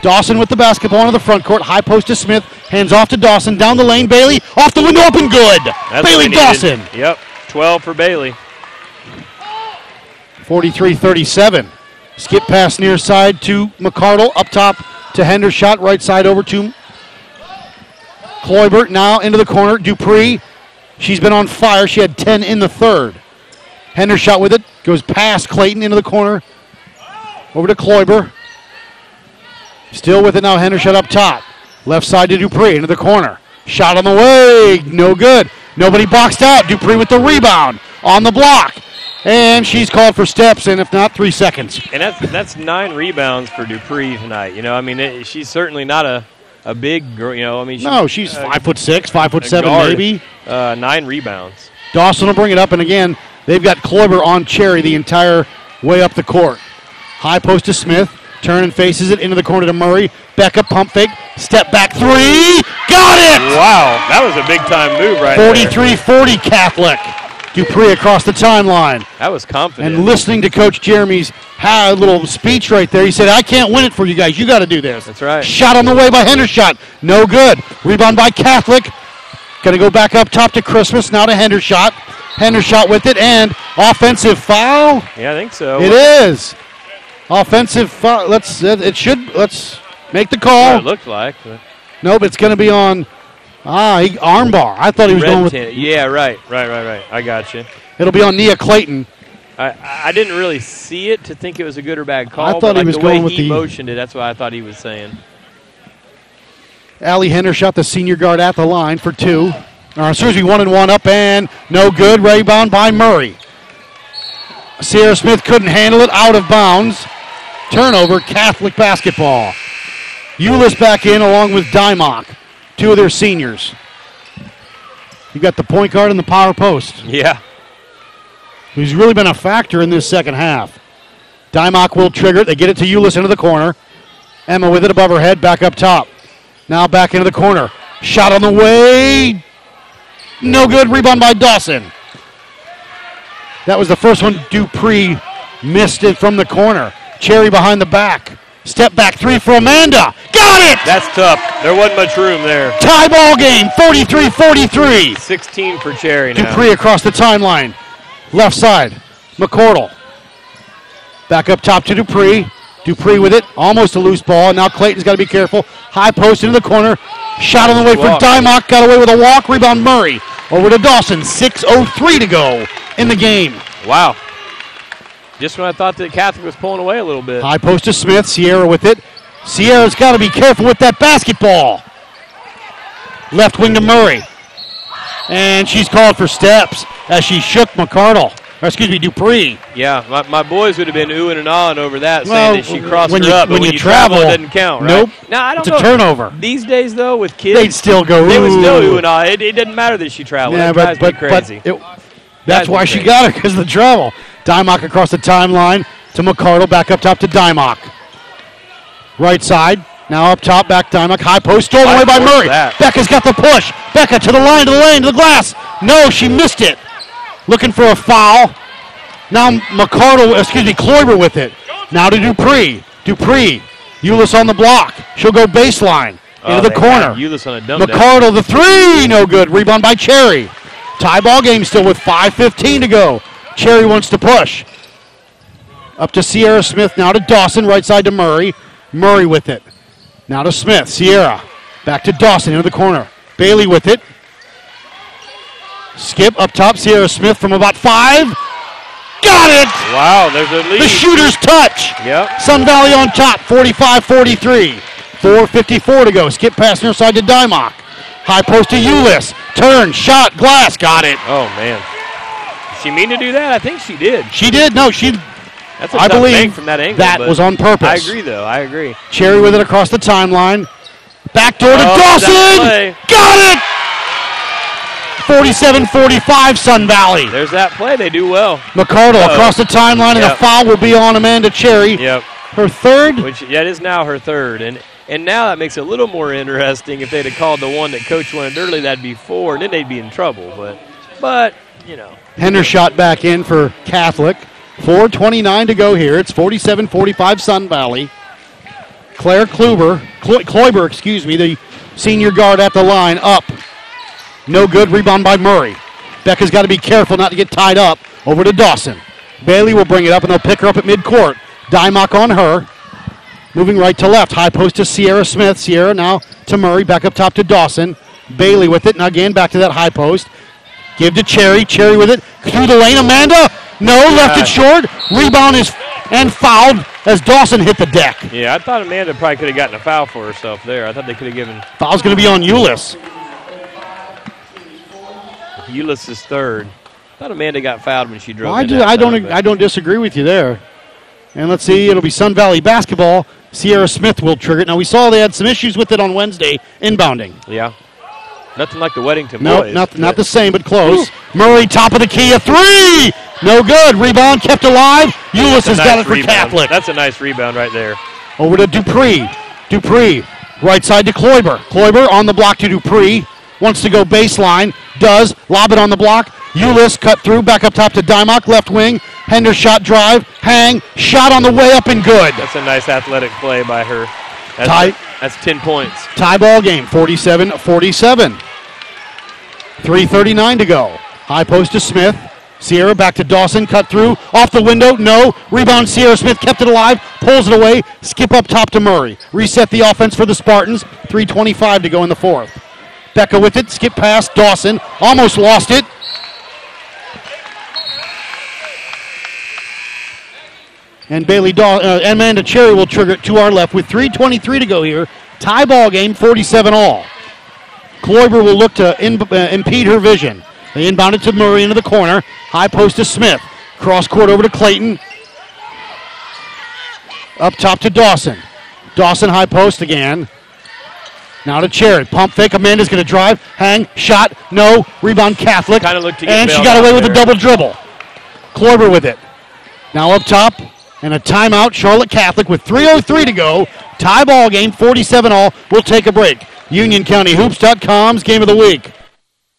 Dawson with the basketball into the front court. High post to Smith. Hands off to Dawson. Down the lane. Bailey off the window. And good. That's Bailey what we needed. Dawson. Yep, 12 for Bailey. 43 37. Skip pass near side to McCardle. Up top to Hendershot. Right side over to Kloiber. Now into the corner. Dupree. She's been on fire. She had 10 in the third. Hendershot with it. Goes past Clayton into the corner. Over to Kloiber. Still with it now. Hendershot up top. Left side to Dupree into the corner. Shot on the way. No good. Nobody boxed out. Dupree with the rebound on the block. And she's called for steps, and if not, three seconds. And that's that's nine rebounds for Dupree tonight. You know, I mean, it, she's certainly not a, a big girl. You know, I mean, No, she's five foot six, five foot seven, guard. maybe. Uh, nine rebounds. Dawson will bring it up, and again, they've got Kloiber on Cherry the entire way up the court. High post to Smith. Turn and faces it into the corner to Murray. Becca pump fake. Step back three. Got it! Wow, that was a big time move right there. 43 40 Catholic. Dupree across the timeline. That was confident. And listening to Coach Jeremy's ha- little speech right there, he said, I can't win it for you guys. You got to do this. That's right. Shot on the way by Hendershot. No good. Rebound by Catholic. Going to go back up top to Christmas. Now to Hendershot. Hendershot with it. And offensive foul. Yeah, I think so. It is. Offensive foul. Let's, it it should, let's make the call. It looked like. but- Nope, it's going to be on, ah, he, armbar. I thought he was Red going with, tint. Yeah, right, right, right, right. I got you. it'll be on Nia Clayton. I, I didn't really see it to think it was a good or bad call. I thought he was the going way with he the- motioned it. That's what I thought he was saying. Allie Hendershot, the senior guard, at the line for two. Or, excuse me, one and one up and no good. Rebound by Murray. Sierra Smith couldn't handle it, out of bounds. Turnover, Catholic basketball. Euless back in along with Dymock, two of their seniors. You got the point guard and the power post, Yeah. who's really been a factor in this second half. Dymock will trigger it. They get it to Euless into the corner. Emma with it above her head, back up top. Now back into the corner. Shot on the way. No good. Rebound by Dawson. That was the first one. Dupree missed it from the corner. Cherry behind the back. Step back three for Amanda. Got it! That's tough. There wasn't much room there. Tie ball game, 43 43. 16 for Cherry now. Dupree across the timeline. Left side. McCardle. Back up top to Dupree. Dupree with it. Almost a loose ball. Now Clayton's got to be careful. High post into the corner. Shot on the way for. Dymock. Got away with a walk. Rebound Murray. Over to Dawson. 6.03 to go in the game. Wow. Just when I thought that Catholic was pulling away a little bit. High post to Smith. Sierra with it. Sierra's got to be careful with that basketball. Left wing to Murray. And she's called for steps as she shook McCardle. Or excuse me, Dupree. Yeah, my, my boys would have been oohing and ahhing over that, Well, saying that she crossed when her you- up. But when when, you you travel, travel, it doesn't count, right? nope. No, I don't It's a turnover. These days, though, with kids, They'd still go, They would still "Ooh." ooh and ah. It, it doesn't matter that she traveled. Yeah, that but, drives but, me but it, that's why me she got it because of the travel. Dymock across the timeline to McCardle, back up top to Dymock. Right side, now up top, back Dymock. High post, stolen away by Murray. that? Becca's got the push. Becca to the line, to the lane, to the glass. No, she missed it. Looking for a foul. Now McCardle, excuse me, Kloiber with it. Now to Dupree. Dupree. Eulis on the block. She'll go baseline. Oh, into the corner. Eulis on a dumb. McCardle, the three, no good. Rebound by Cherry. Tie ball game still with 5.15 to go. Cherry wants to push. Up to Sierra Smith, now to Dawson, right side to Murray. Murray with it. Now to Smith. Sierra. Back to Dawson into the corner. Bailey with it. Skip up top. Sierra Smith from about five. Got it! Wow, there's a lead. The shooter's touch. Yep. Sun Valley on top, 45-43. 4.54 to go. Skip pass near side to Dymock. High post to Ulyss. Turn, shot, glass, got it. Oh man. Did she mean to do that? I think she did. She did. No, she. That's a I believe from that angle. that was on purpose. I agree, though. I agree. Cherry with it across the timeline. Back door to Oh, Dawson. Got it. 47-45 Sun Valley. There's that play. They do well. McCardle Uh-oh. across the timeline, and the Yep. foul will be on Amanda Cherry. Yep. Her third. Which yeah, that is now her third, and and now that makes it a little more interesting. If they'd have called the one that Coach wanted early, that'd be four, and then they'd be in trouble. But but you know. Hendershot back in for Catholic. 4.29 to go here. It's 47 45 Sun Valley. Claire Kluber, Clo- Kloiber, excuse me, the senior guard at the line, up. No good. Rebound by Murray. Becca's got to be careful not to get tied up. Over to Dawson. Bailey will bring it up, and they'll pick her up at midcourt. Dymock on her. Moving right to left. High post to Sierra Smith. Sierra now to Murray. Back up top to Dawson. Bailey with it. Now again back to that high post. Give to Cherry. Cherry with it. Through the lane. Amanda. No. Left it short. Rebound is and fouled as Dawson hit the deck. Yeah, I thought Amanda probably could have gotten a foul for herself there. I thought they could have given Foul's going to be on Ulyss. Ulyss's third. I thought Amanda got fouled when she drove. I, do. I don't. I don't disagree with you there. And let's see. It'll be Sun Valley basketball. Sierra Smith will trigger it. Now we saw they had some issues with it on Wednesday inbounding. Yeah. Nothing like the Weddington No, boys. not not the same, but close. Murray, top of the key, a three. No good. Rebound kept alive. Ulyss That's a has got it for rebound. Catholic. That's a nice rebound right there. Over to Dupree. Dupree, right side to Kloiber. Kloiber on the block to Dupree. Wants to go baseline. Does. Lob it on the block. Ulyss cut through. Back up top to Dymock. Left wing. Hendershot drive. Hang. Shot on the way up and good. That's a nice athletic play by her. That's, Tight. that's 10 points. Tie ball game, 47 47. 3.39 to go. High post to Smith. Sierra back to Dawson, cut through, off the window, no. Rebound, Sierra Smith kept it alive, pulls it away, skip up top to Murray. Reset the offense for the Spartans, 3.25 to go in the fourth. Becca with it, skip past Dawson, almost lost it. And Bailey Daw- uh, Amanda Cherry will trigger it to our left with 3.23 to go here. Tie ball game, 47 all. Kloiber will look to in, uh, impede her vision. They inbound it to Murray into the corner. High post to Smith. Cross court over to Clayton. Up top to Dawson. Dawson high post again. Now to Cherry. Pump fake. Amanda's going to drive. Hang. Shot. No. Rebound Catholic. Kinda looked to and she got away with a double dribble. Kloiber with it. Now up top. And a timeout. Charlotte Catholic with 3.03 to go. Tie ball game. 47 all. We'll take a break. UnionCountyHoops.com's game of the week.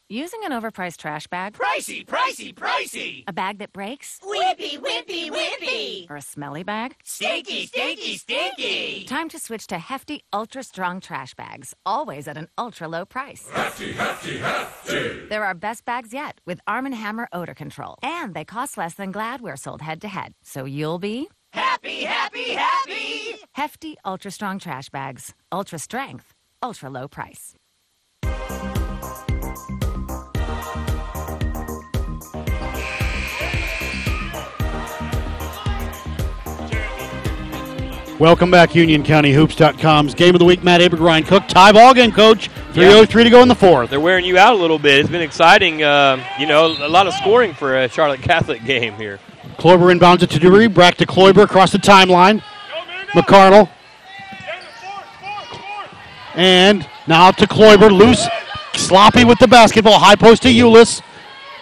Using an overpriced trash bag? Pricey, pricey, pricey. A bag that breaks? Whippy, whippy, whippy. Or a smelly bag? Stinky, stinky, stinky. Time to switch to hefty, ultra strong trash bags, always at an ultra low price. Hefty, hefty, hefty. They're our best bags yet with Arm & Hammer odor control. And they cost less than Gladware sold head to head. So you'll be Happy, happy, happy. hefty, ultra strong trash bags. Ultra strength, ultra low price. Welcome back, UnionCountyHoops.com's game of the week. Matt Aberg, Ryan Cook, tie ball game, coach. 3.03 to go in the fourth. They're wearing you out a little bit. It's been exciting. Uh, you know, a lot of scoring for a Charlotte Catholic game here. Kloiber inbounds it to Dury. Brack to Kloiber across the timeline. McCardle. And now to Kloiber. Loose. Sloppy with the basketball. High post to Ulyss.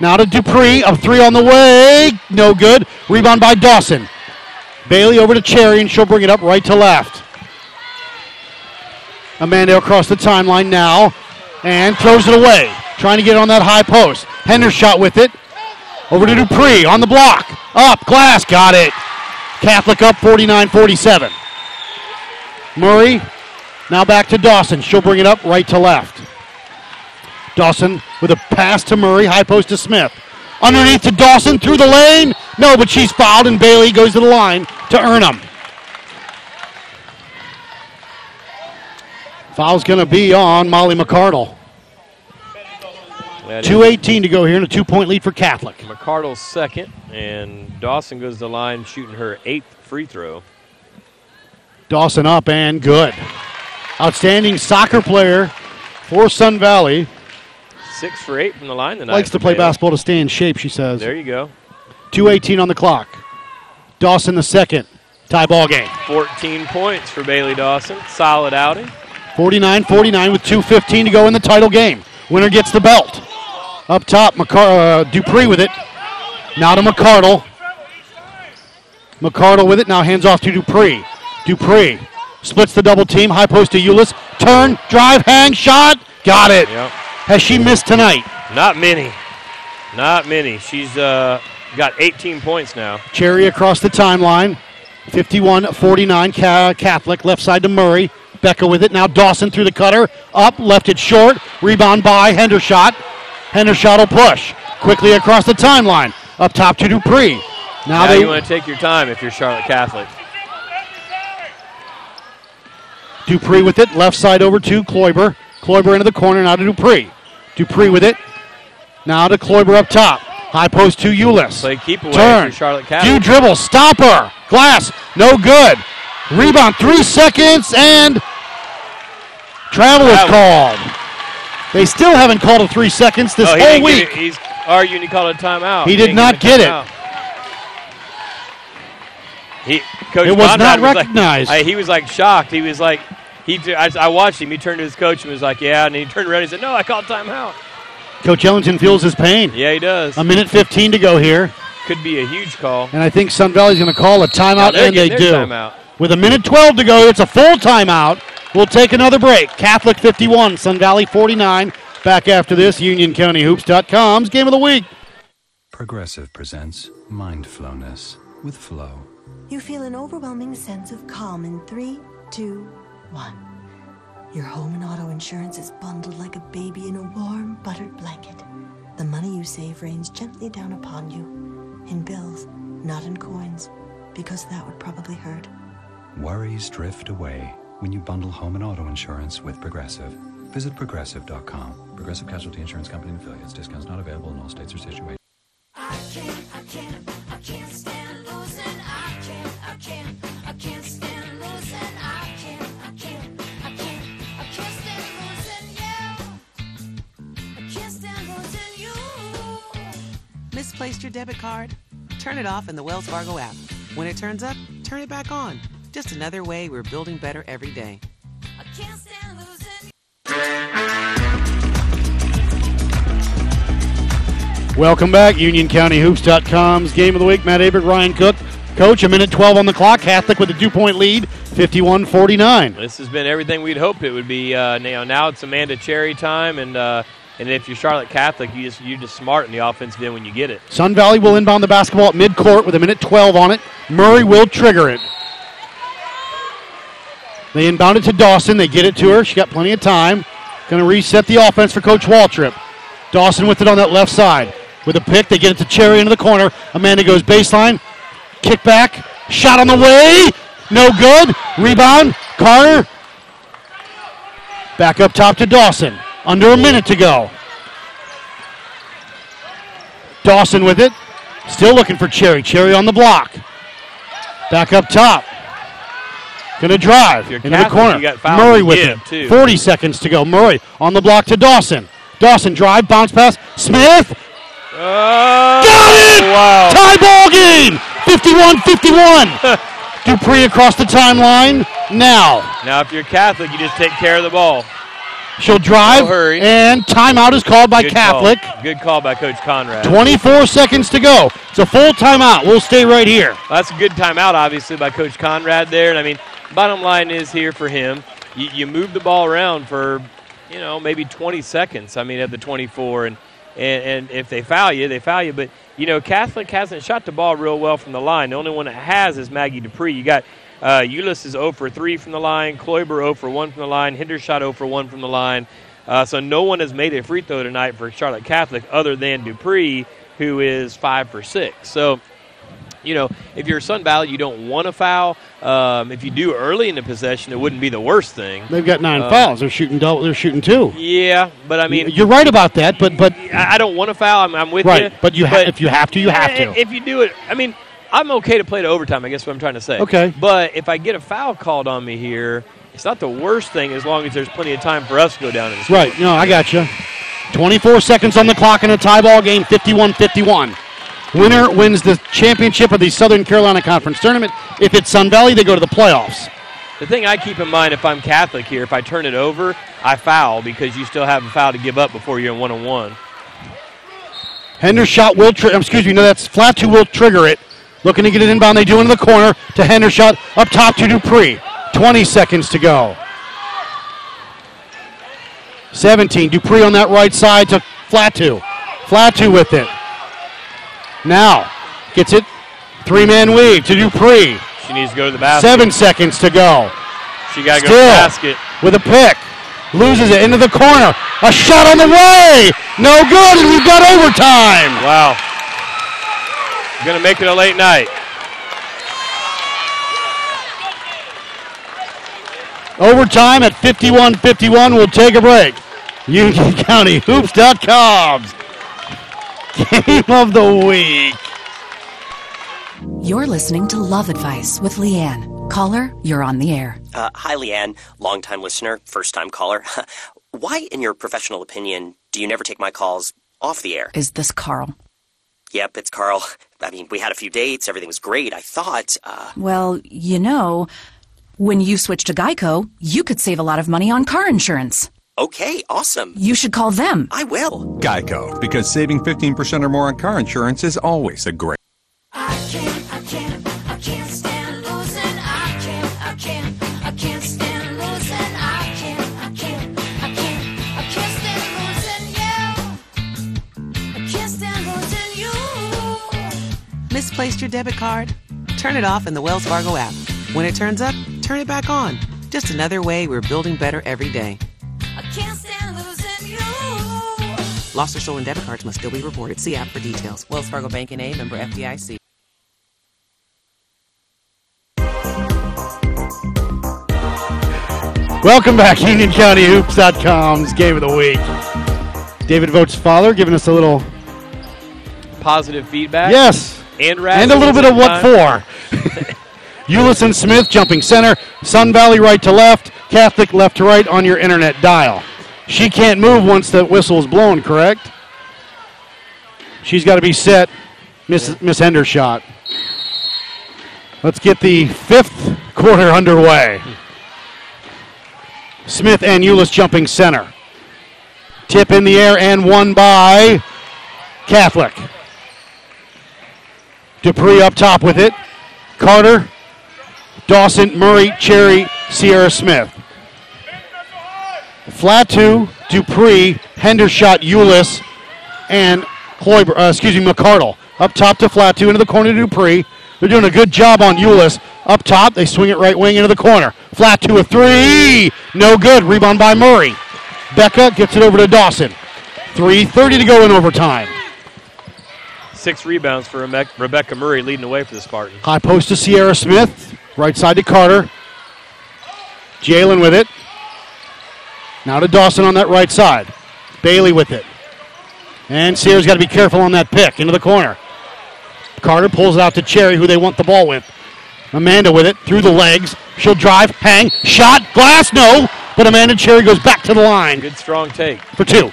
Now to Dupree. A three on the way. No good. Rebound by Dawson. Bailey over to Cherry, and she'll bring it up right to left. Amanda across the timeline now. And throws it away. Trying to get on that high post. Hendershot with it. Over to Dupree on the block. Up. Glass. Got it. Catholic up 49 47. Murray. Now back to Dawson. She'll bring it up right to left. Dawson with a pass to Murray. High post to Smith. Underneath to Dawson through the lane. No, but she's fouled, and Bailey goes to the line to earn them. Foul's going to be on Molly McCardle. 2.18 to go here and a two point lead for Catholic. McCardle's second, and Dawson goes to the line shooting her eighth free throw. Dawson up and good. Outstanding soccer player for Sun Valley. Six for eight from the line tonight. Likes to play basketball to stay in shape, she says. There you go. 2.18 on the clock. Dawson the second. Tie ball game. 14 points for Bailey Dawson. Solid outing. 49 49 with 2.15 to go in the title game. Winner gets the belt. Up top, McCar- uh, Dupree with it. Now to McCardle. McCardle with it. Now hands off to Dupree. Dupree splits the double team. High post to Euless. Turn, drive, hang, shot. Got it. Yep. Has she missed tonight? Not many. Not many. She's uh, got 18 points now. Cherry across the timeline. 51 49 Catholic. Left side to Murray. Becca with it. Now Dawson through the cutter. Up, left it short. Rebound by Hendershot. Hendershot will push. Quickly across the timeline. Up top to Dupree. Now, Now, they you want to take your time if you're Charlotte Catholic. Dupree with it. Left side over to Kloiber. Kloiber into the corner. Now to Dupree. Dupree with it. Now to Kloiber up top. High post to Euless. Play keep away Turn. Charlotte Catholic. dribble. Stopper. Glass. No good. Rebound. Three seconds and travel is called. They still haven't called a three seconds this he whole week. He's arguing he called a timeout. He did didn't not get it. He, Coach It was not like- recognized. I- he was like shocked. He was like, he. I, I watched him. He turned to his coach and was like, "Yeah," and he turned around and he said, "No, I called timeout." Coach Ellington feels his pain. Yeah, he does. A minute 15 to go here. Could be a huge call. And I think Sun Valley's going to call a timeout, they're and they do. timeout. With a minute 12 to go, it's a full timeout. We'll take another break. Catholic 51, Sun Valley 49. Back after this, UnionCountyHoops.com's Game of the Week. Progressive presents Mindflowness with Flo. You feel an overwhelming sense of calm in three, two, one. Your home and auto insurance is bundled like a baby in a warm, buttered blanket. The money you save rains gently down upon you in bills, not in coins, because that would probably hurt. Worries drift away when you bundle home and auto insurance with Progressive. Visit progressive.com. Progressive Casualty Insurance Company and affiliates. Discounts not available in all states or situations. Misplaced your debit card? Turn it off in the Wells Fargo app. When it turns up, turn it back on. Just another way we're building better every day. Welcome back. UnionCountyHoops.com's Game of the Week. Matt Aberg, Ryan Cook. Coach, a minute 12 on the clock. Catholic with a two point lead, 51 49. This has been everything we'd hoped it would be. Uh, now, now it's Amanda Cherry time, and uh, and if you're Charlotte Catholic, you just you're just smart in the offensive end when you get it. Sun Valley will inbound the basketball at midcourt with a minute 12 on it. Murray will trigger it. They inbound it to Dawson. They get it to her. She got plenty of time. Going to reset the offense for Coach Waldrop. Dawson with it on that left side. With a pick, they get it to Cherry into the corner. Amanda goes baseline. Kick back. Shot on the way. No good. Rebound. Carter. Back up top to Dawson. Under a minute to go. Dawson with it. Still looking for Cherry. Cherry on the block. Back up top. Gonna drive into the corner. you got fouls Murray with it. too. 40 seconds to go. Murray on the block to Dawson. Dawson drive, bounce pass. Smith. Oh, got it! Wow. Tie ball game. 51-51. Dupree across the timeline. Now Now, if you're Catholic, you just take care of the ball. She'll drive, No and timeout is called by Good Catholic. Call. Good call by Coach Conrad. 24 seconds to go. It's a full timeout. We'll stay right here. That's a good timeout, obviously, by Coach Conrad there. And I mean, bottom line is here for him, you, you move the ball around for, you know, maybe 20 seconds. I mean, at the 24, and and, and if they foul you, they foul you. But you know, Catholic hasn't shot the ball real well from the line. The only one that has is Maggie Dupree. You got uh, Euless is 0 for 3 from the line, Kloiber 0 for 1 from the line, Hendershot 0 for 1 from the line. Uh, so no one has made a free throw tonight for Charlotte Catholic other than Dupree, who is 5 for 6. So you know, if you're Sun Valley, you don't want to foul. Um, if you do early in the possession, it wouldn't be the worst thing. They've got nine Uh, fouls. They're shooting double. They're shooting two. Yeah, but I mean, you're right about that. But but I don't want to foul. I'm, I'm with right. you. But you ha- if you have to, you have Eh, to. If you do it, I mean, I'm okay to play to overtime. I guess what I'm trying to say. Okay. But if I get a foul called on me here, it's not the worst thing as long as there's plenty of time for us to go down and score. Right. No, I got you. 24 seconds on the clock in a tie ball game, 51-51. Winner wins the championship of the Southern Carolina Conference Tournament. If it's Sun Valley, they go to the playoffs. The thing I keep in mind if I'm Catholic here, if I turn it over, I foul because you still have a foul to give up before you're in one on one. Hendershot will, tri- um, excuse me, no, that's Flatu will trigger it. Looking to get it inbound. They do into the corner to Hendershot. Up top to Dupree. 20 seconds to go. 17. Dupree on that right side to Flatu. Flatu with it. Now gets it. Three man weave to Dupree. She needs to go to the basket. Seven seconds to go. She got to go to the basket. with a pick. Loses it into the corner. A shot on the way. No good, and we've got overtime. Wow. Going to make it a late night. Overtime at 51 51. We'll take a break. Union County Hoops.com's game of the week. You're listening to Love Advice with Leanne. Caller, you're on the air. Uh, hi, Leanne, longtime listener, first time caller. Why, in your professional opinion, do you never take my calls off the air? Is this Carl? Yep, it's Carl. I mean, we had a few dates, everything was great. I thought, uh, Well, you know, when you switch to Geico, you could save a lot of money on car insurance. okay, awesome. You should call them. I will. Geico, because saving 15% or more on car insurance is always a great. I can't, I can't, I can't Misplaced your debit card? Turn it off in the Wells Fargo app. When it turns up, turn it back on. Just another way we're building better every day. I can't stand losing you. Lost or stolen debit cards must still be reported. See app for details. Wells Fargo Bank and A member FDIC. Welcome back, UnionCountyHoops.com's game of the week. David Vote's father giving us a little Positive feedback. yes, And, and a little bit of what for. Eulison Smith jumping center, Sun Valley right to left, Catholic left to right on your internet dial. She can't move once the whistle is blown, correct? She's got to be set, Miss Miss Hendershot. Let's get the fifth quarter underway. Smith and Euless jumping center. Tip in the air and one by Catholic. Dupree up top with it. Carter, Dawson, Murray, Cherry, Sierra Smith. Flatu, Dupree, Hendershot, Euless, and Kloiber, uh, excuse me, McCardle. Up top to Flatu, into the corner to Dupree. They're doing a good job on Euless. Up top, they swing it right wing into the corner. Flatu a three. No good. Rebound by Murray. Becca gets it over to Dawson. 3.30 to go in overtime. Six rebounds for Rebecca Murray leading the way for the Spartans. High post to Sierra Smith. Right side to Carter. Jalen with it. Now to Dawson on that right side. Bailey with it. And Sierra's got to be careful on that pick into the corner. Carter pulls it out to Cherry, who they want the ball with. Amanda with it through the legs. She'll drive, hang, shot, glass, no. But Amanda Cherry goes back to the line Good strong take. for two.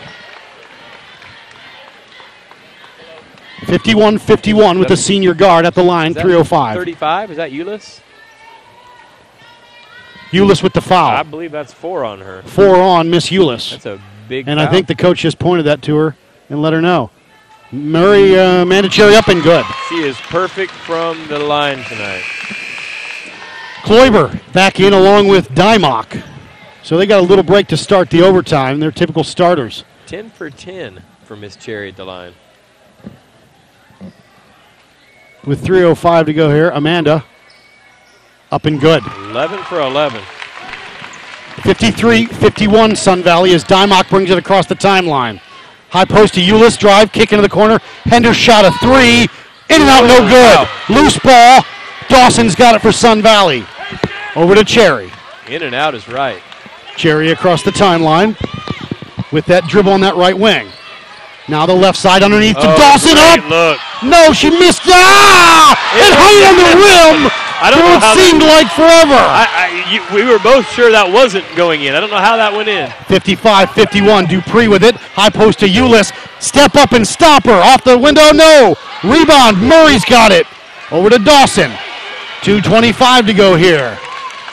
51 51 with the senior guard at the line, Is that 305. 35? Is that Euless? Euless with the foul. I believe that's four on her. Four on Miss Euless. That's a big And I think the coach just pointed that to her and let her know. Murray uh, Mandicherry up and good. She is perfect from the line tonight. Kloiber back in along with Dymock. So they got a little break to start the overtime. They're typical starters. 10 for 10 for Miss Cherry at the line. With 3.05 to go here, Amanda up and good. 11 for 11. 53 51 Sun Valley as Dymock brings it across the timeline. High post to Euless, drive, kick into the corner. Hendershot a three, In and out, no good. Loose ball. Dawson's got it for Sun Valley. Over to Cherry. In and out is right. Cherry across the timeline with that dribble on that right wing. Now the left side underneath to Oh, Dawson great up. Look. No, she missed. Ah! It hung on the rim. I don't know how seemed like forever. I, I, you, we were both sure that wasn't going in. I don't know how that went in. 55 51. Dupree with it. High post to Eulis. Step up and stop her. Off the window. No. Rebound. Murray's got it. Over to Dawson. 2.25 to go here.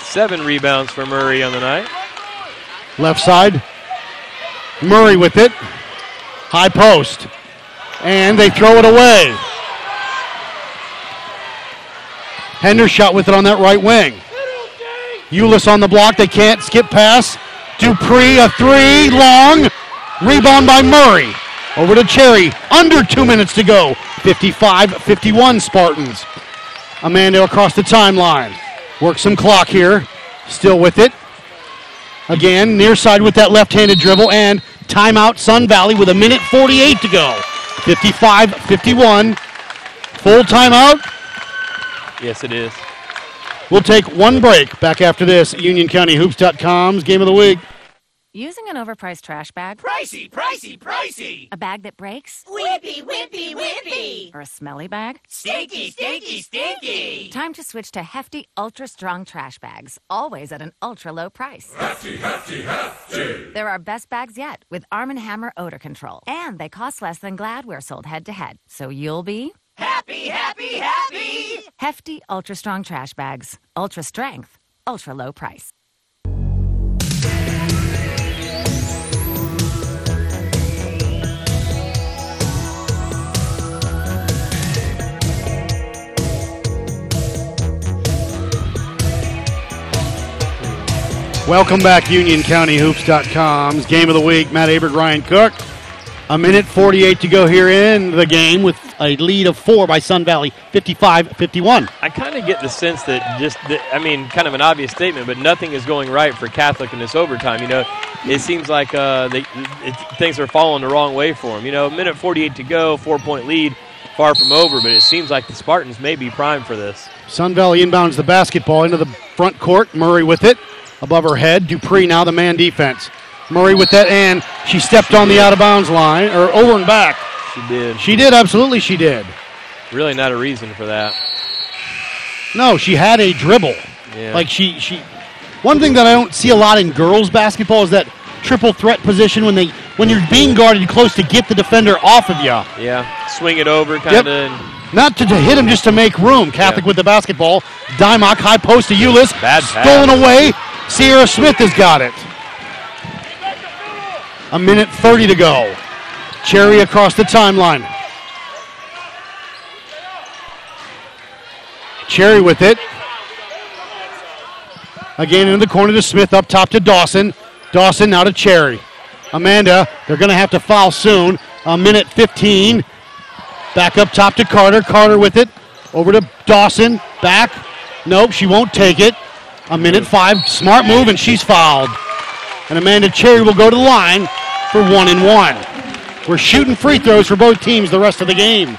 Seven rebounds for Murray on the night. Left side. Murray with it. High post. And they throw it away. Hendershot with it on that right wing. Eulis on the block. They can't skip pass. Dupree, a three, long. Rebound by Murray. Over to Cherry. Under two minutes to go. 55 51 Spartans. Amanda across the timeline. Work some clock here. Still with it. Again, near side with that left handed dribble. And timeout Sun Valley with a minute 48 to go. 55 51. Full timeout. Yes, it is. We'll take one break. Back after this, UnionCountyHoops.com's Game of the Week. Using an overpriced trash bag? Pricey, pricey, pricey. A bag that breaks? Whippy, whippy, whippy. Or a smelly bag? Stinky, stinky, stinky. Time to switch to hefty, ultra strong trash bags, always at an ultra low price. Hefty, hefty, hefty. They're our best bags yet with Arm & Hammer odor control. And they cost less than Glad we're sold head to head. So you'll be Happy, happy, happy. hefty, ultra strong trash bags. Ultra strength, ultra low price. Welcome back, UnionCountyHoops.com's Game of the Week. Matt Aberg, Ryan Cook. A minute 48 to go here in the game with a lead of four by Sun Valley, 55 51. I kind of get the sense that just, that, I mean, kind of an obvious statement, but nothing is going right for Catholic in this overtime. You know, it seems like uh, they, it, things are falling the wrong way for them. You know, a minute 48 to go, four point lead, far from over, but it seems like the Spartans may be primed for this. Sun Valley inbounds the basketball into the front court. Murray with it above her head. Dupree now the man defense. Murray with that, and she stepped on the out of bounds line, or over and back. She did. She did, absolutely, she did. Really not a reason for that. No, she had a dribble. Yeah. Like she, she. One thing that I don't see a lot in girls basketball is that triple threat position when they when you're being guarded close to get the defender off of you. Yeah, swing it over kind of. Yep. Not to, to hit him, just to make room. Catholic with the basketball. Dymock high post to Eulis. Bad pass. Stolen away. Sierra Smith has got it. A minute 30 to go. Cherry across the timeline. Cherry with it. Again in the corner to Smith, up top to Dawson. Dawson now to Cherry. Amanda, they're going to have to foul soon. A minute 15. Back up top to Carter. Carter with it. Over to Dawson. Back. Nope, she won't take it. A minute five. Smart move, and she's fouled. And Amanda Cherry will go to the line for one and one. We're shooting free throws for both teams the rest of the game.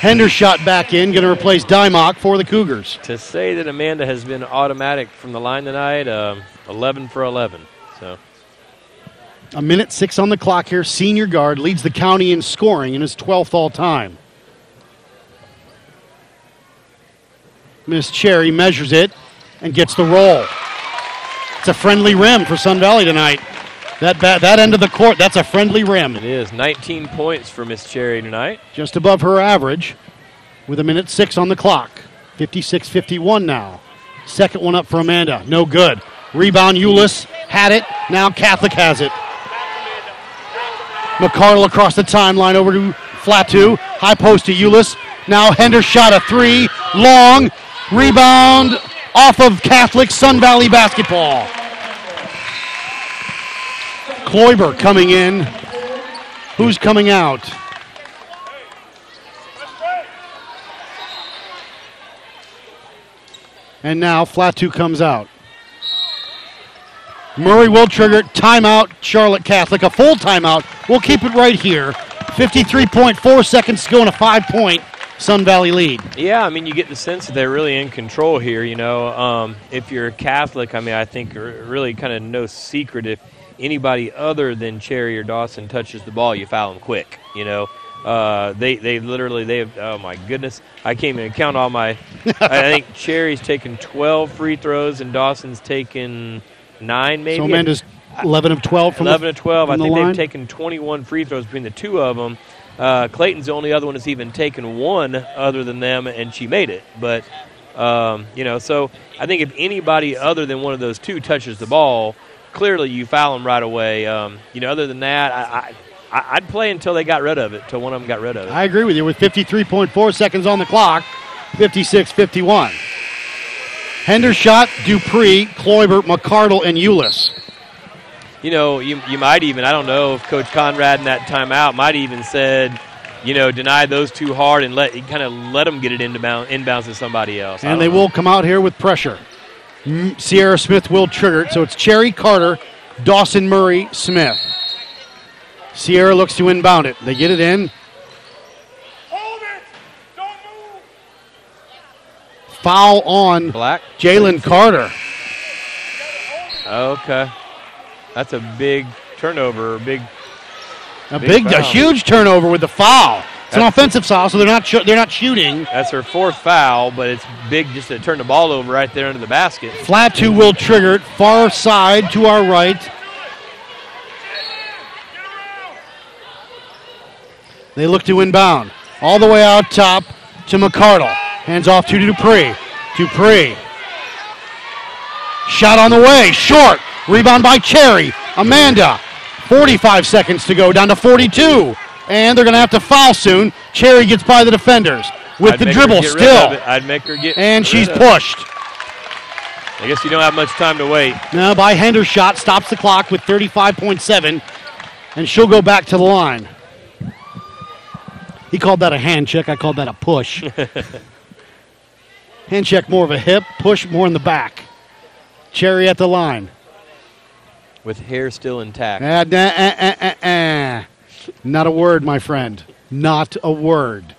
Hendershot back in, going to replace Dymock for the Cougars. To say that Amanda has been automatic from the line tonight, um, 11 for 11. So A minute six on the clock here. Senior guard leads the county in scoring in his 12th all time. Miss Cherry measures it and gets the roll. It's a friendly rim for Sun Valley tonight. That, that end of the court, that's a friendly rim. it is 19 points for Miss Cherry tonight. Just above her average with a minute six on the clock. 56 51 now. Second one up for Amanda. No good. Rebound, Eulis had it. Now Catholic has it. McCardle across the timeline over to Flatu. High post to Eulis. Now Hendershot a three. Long. Rebound off of Catholic Sun Valley basketball. Kloiber coming in. Who's coming out? And now Flatu comes out. Murray will trigger timeout. Charlotte Catholic, a full timeout. We'll keep it right here. 53.4 seconds to go in a five point Sun Valley lead. Yeah, I mean, you get the sense that they're really in control here. You know, um, if you're a Catholic, I mean, I think really kind of no secret if anybody other than Cherry or Dawson touches the ball, you foul them quick. You know, uh, they they literally they have. Oh my goodness, I can't even count all my. I think Cherry's taken 12 free throws and Dawson's taken nine, maybe. So Amanda's 11 of 12 from 11 the, to 12. I the think line. they've taken 21 free throws between the two of them. Uh, Clayton's the only other one that's even taken one other than them, and she made it. But, um, you know, so I think if anybody other than one of those two touches the ball, clearly you foul them right away. Um, you know, other than that, I, I, I'd play until they got rid of it, until one of them got rid of it. I agree with you. With 53.4 seconds on the clock, 56 51. Hendershot, Dupree, Kloiber, McCardle, and Eulis. You know, you, you might even, I don't know if Coach Conrad in that timeout might even said, you know, deny those two hard and let kind of let them get it into bound, inbounds to somebody else. And they know. will come out here with pressure. Sierra Smith will trigger it. So it's Cherry Carter, Dawson Murray, Smith. Sierra looks to inbound it. They get it in. Hold it. Don't move. Foul on Black. Jalen Carter. Okay. That's a big turnover, big A big, a huge turnover with the foul. It's an offensive foul, so they're not sh- they're not shooting. That's her fourth foul, but it's big just to turn the ball over right there under the basket. Flatu will trigger it. Far side to our right. They look to inbound. All the way out top to McCardle. Hands off to Dupree. Dupree. Shot on the way. Short. Rebound by Cherry. Amanda. 45 seconds to go. Down to 42. And they're going to have to foul soon. Cherry gets by the defenders with I'd the dribble still. I'd make her get And she's pushed. I guess you don't have much time to wait. Now by Hendershot stops the clock with 35.7, and she'll go back to the line. He called that a hand check. I called that a push. hand check more of a hip, push more in the back. Cherry at the line. With hair still intact. Ah, ah, ah. Not a word, my friend. Not a word.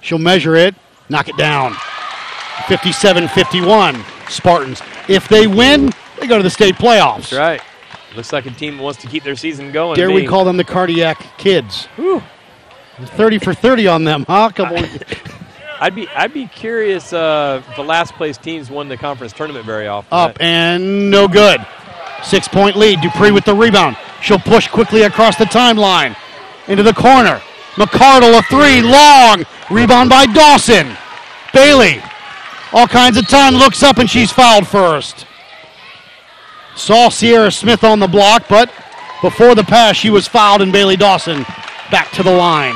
She'll measure it, knock it down. 57 51, Spartans. If they win, they go to the state playoffs. That's right. Looks like a team that wants to keep their season going. Dare we call them the cardiac kids? 30 for 30 on them, huh? Come on. I'd be I'd be curious uh, if the last place teams won the conference tournament very often. Up and no good. Six point lead. Dupree with the rebound. She'll push quickly across the timeline into the corner. McCardle a three, long. Rebound by Dawson. Bailey, all kinds of time, looks up and she's fouled first. Saw Sierra Smith on the block, but before the pass, she was fouled and Bailey Dawson back to the line.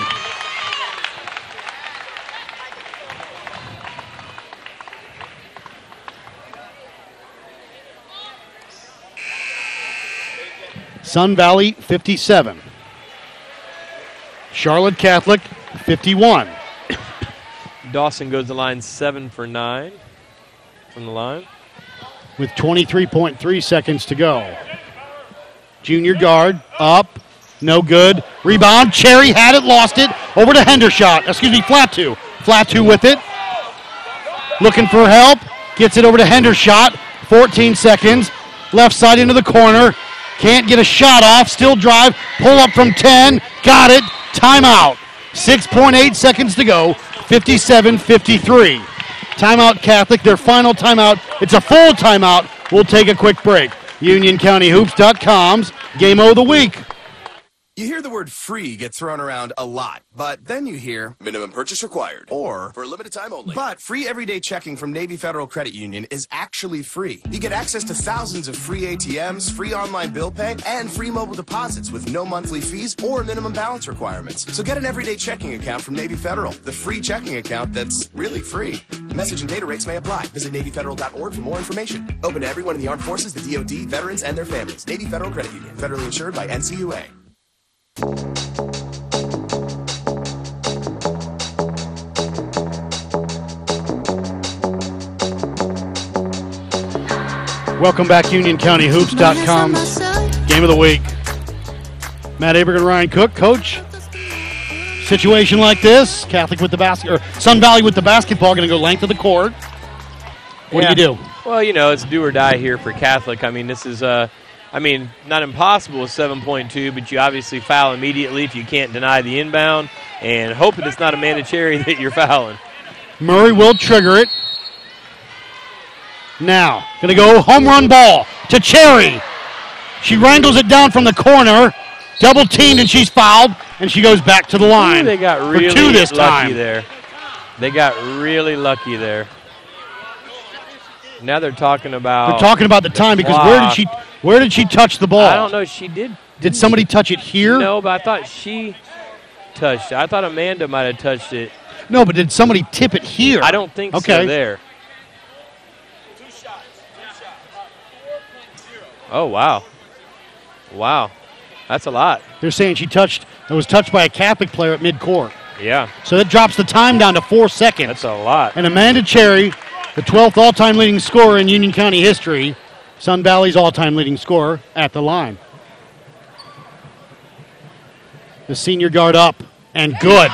Sun Valley 57. Charlotte Catholic 51. Dawson goes to line seven for nine from the line. with 23.3 seconds to go. Junior guard up, no good. Rebound, Cherry had it, lost it. Over to Hendershot. Excuse me, Flatu. Flat two with it. Looking for help. Gets it over to Hendershot. 14 seconds. Left side into the corner. Can't get a shot off. Still drive. Pull up from 10. Got it. Timeout. 6.8 seconds to go. 57 53. Timeout Catholic, their final timeout. It's a full timeout. We'll take a quick break. UnionCountyHoops.com's Game of the Week. You hear the word free get thrown around a lot, but then you hear minimum purchase required or for a limited time only. But free everyday checking from Navy Federal Credit Union is actually free. You get access to thousands of free ATMs, free online bill pay, and free mobile deposits with no monthly fees or minimum balance requirements. So get an everyday checking account from Navy Federal, the free checking account that's really free. Message and data rates may apply. Visit NavyFederal.org for more information. Open to everyone in the armed forces, the DoD, veterans, and their families. Navy Federal Credit Union, federally insured by NCUA. Welcome back, UnionCountyHoops.com's Game of the Week. Matt Aberg and Ryan Cook, Coach. Situation like this, Catholic with the basket, or Sun Valley with the basketball, going to go length of the court. What Yeah. do you do? Well, you know, it's do or die here for Catholic. I mean, this is, uh, I mean, not impossible with 7.2, but you obviously foul immediately if you can't deny the inbound, and hope that it's not a mandatory that you're fouling. Murray will trigger it. Now, going to go home run ball to Cherry. She wrangles it down from the corner, double teamed, and she's fouled, and she goes back to the line. Ooh, they got really lucky time. there. They got really lucky there. Now they're talking about. They're talking about the time because where did she where did she touch the ball? I don't know. She did. Did somebody touch it here? No, but I thought she touched it. I thought Amanda might have touched it. No, but did somebody tip it here? I don't think okay. so there. Oh, wow. Wow. That's a lot. They're saying she touched. It was touched by a Catholic player at midcourt. Yeah. So that drops the time down to four seconds. That's a lot. And Amanda Cherry, the 12th all-time leading scorer in Union County history, Sun Valley's all-time leading scorer at the line. The senior guard up and good.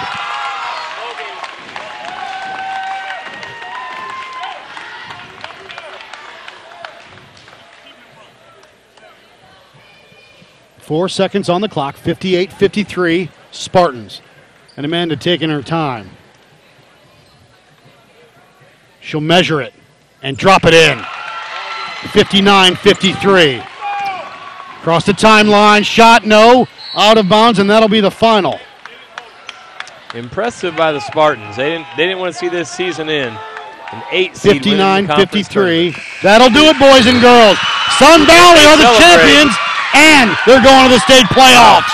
Four seconds on the clock, 58 53, Spartans. And Amanda taking her time. She'll measure it and drop it in. 59 53. Across the timeline, shot no, out of bounds, and that'll be the final. Impressive by the Spartans. They didn't. They didn't want to see this season in. An eight seed winning the 59 conference 53. That'll do it, boys and girls. Sun Valley are the Celebrate. champions, and they're going to the state playoffs.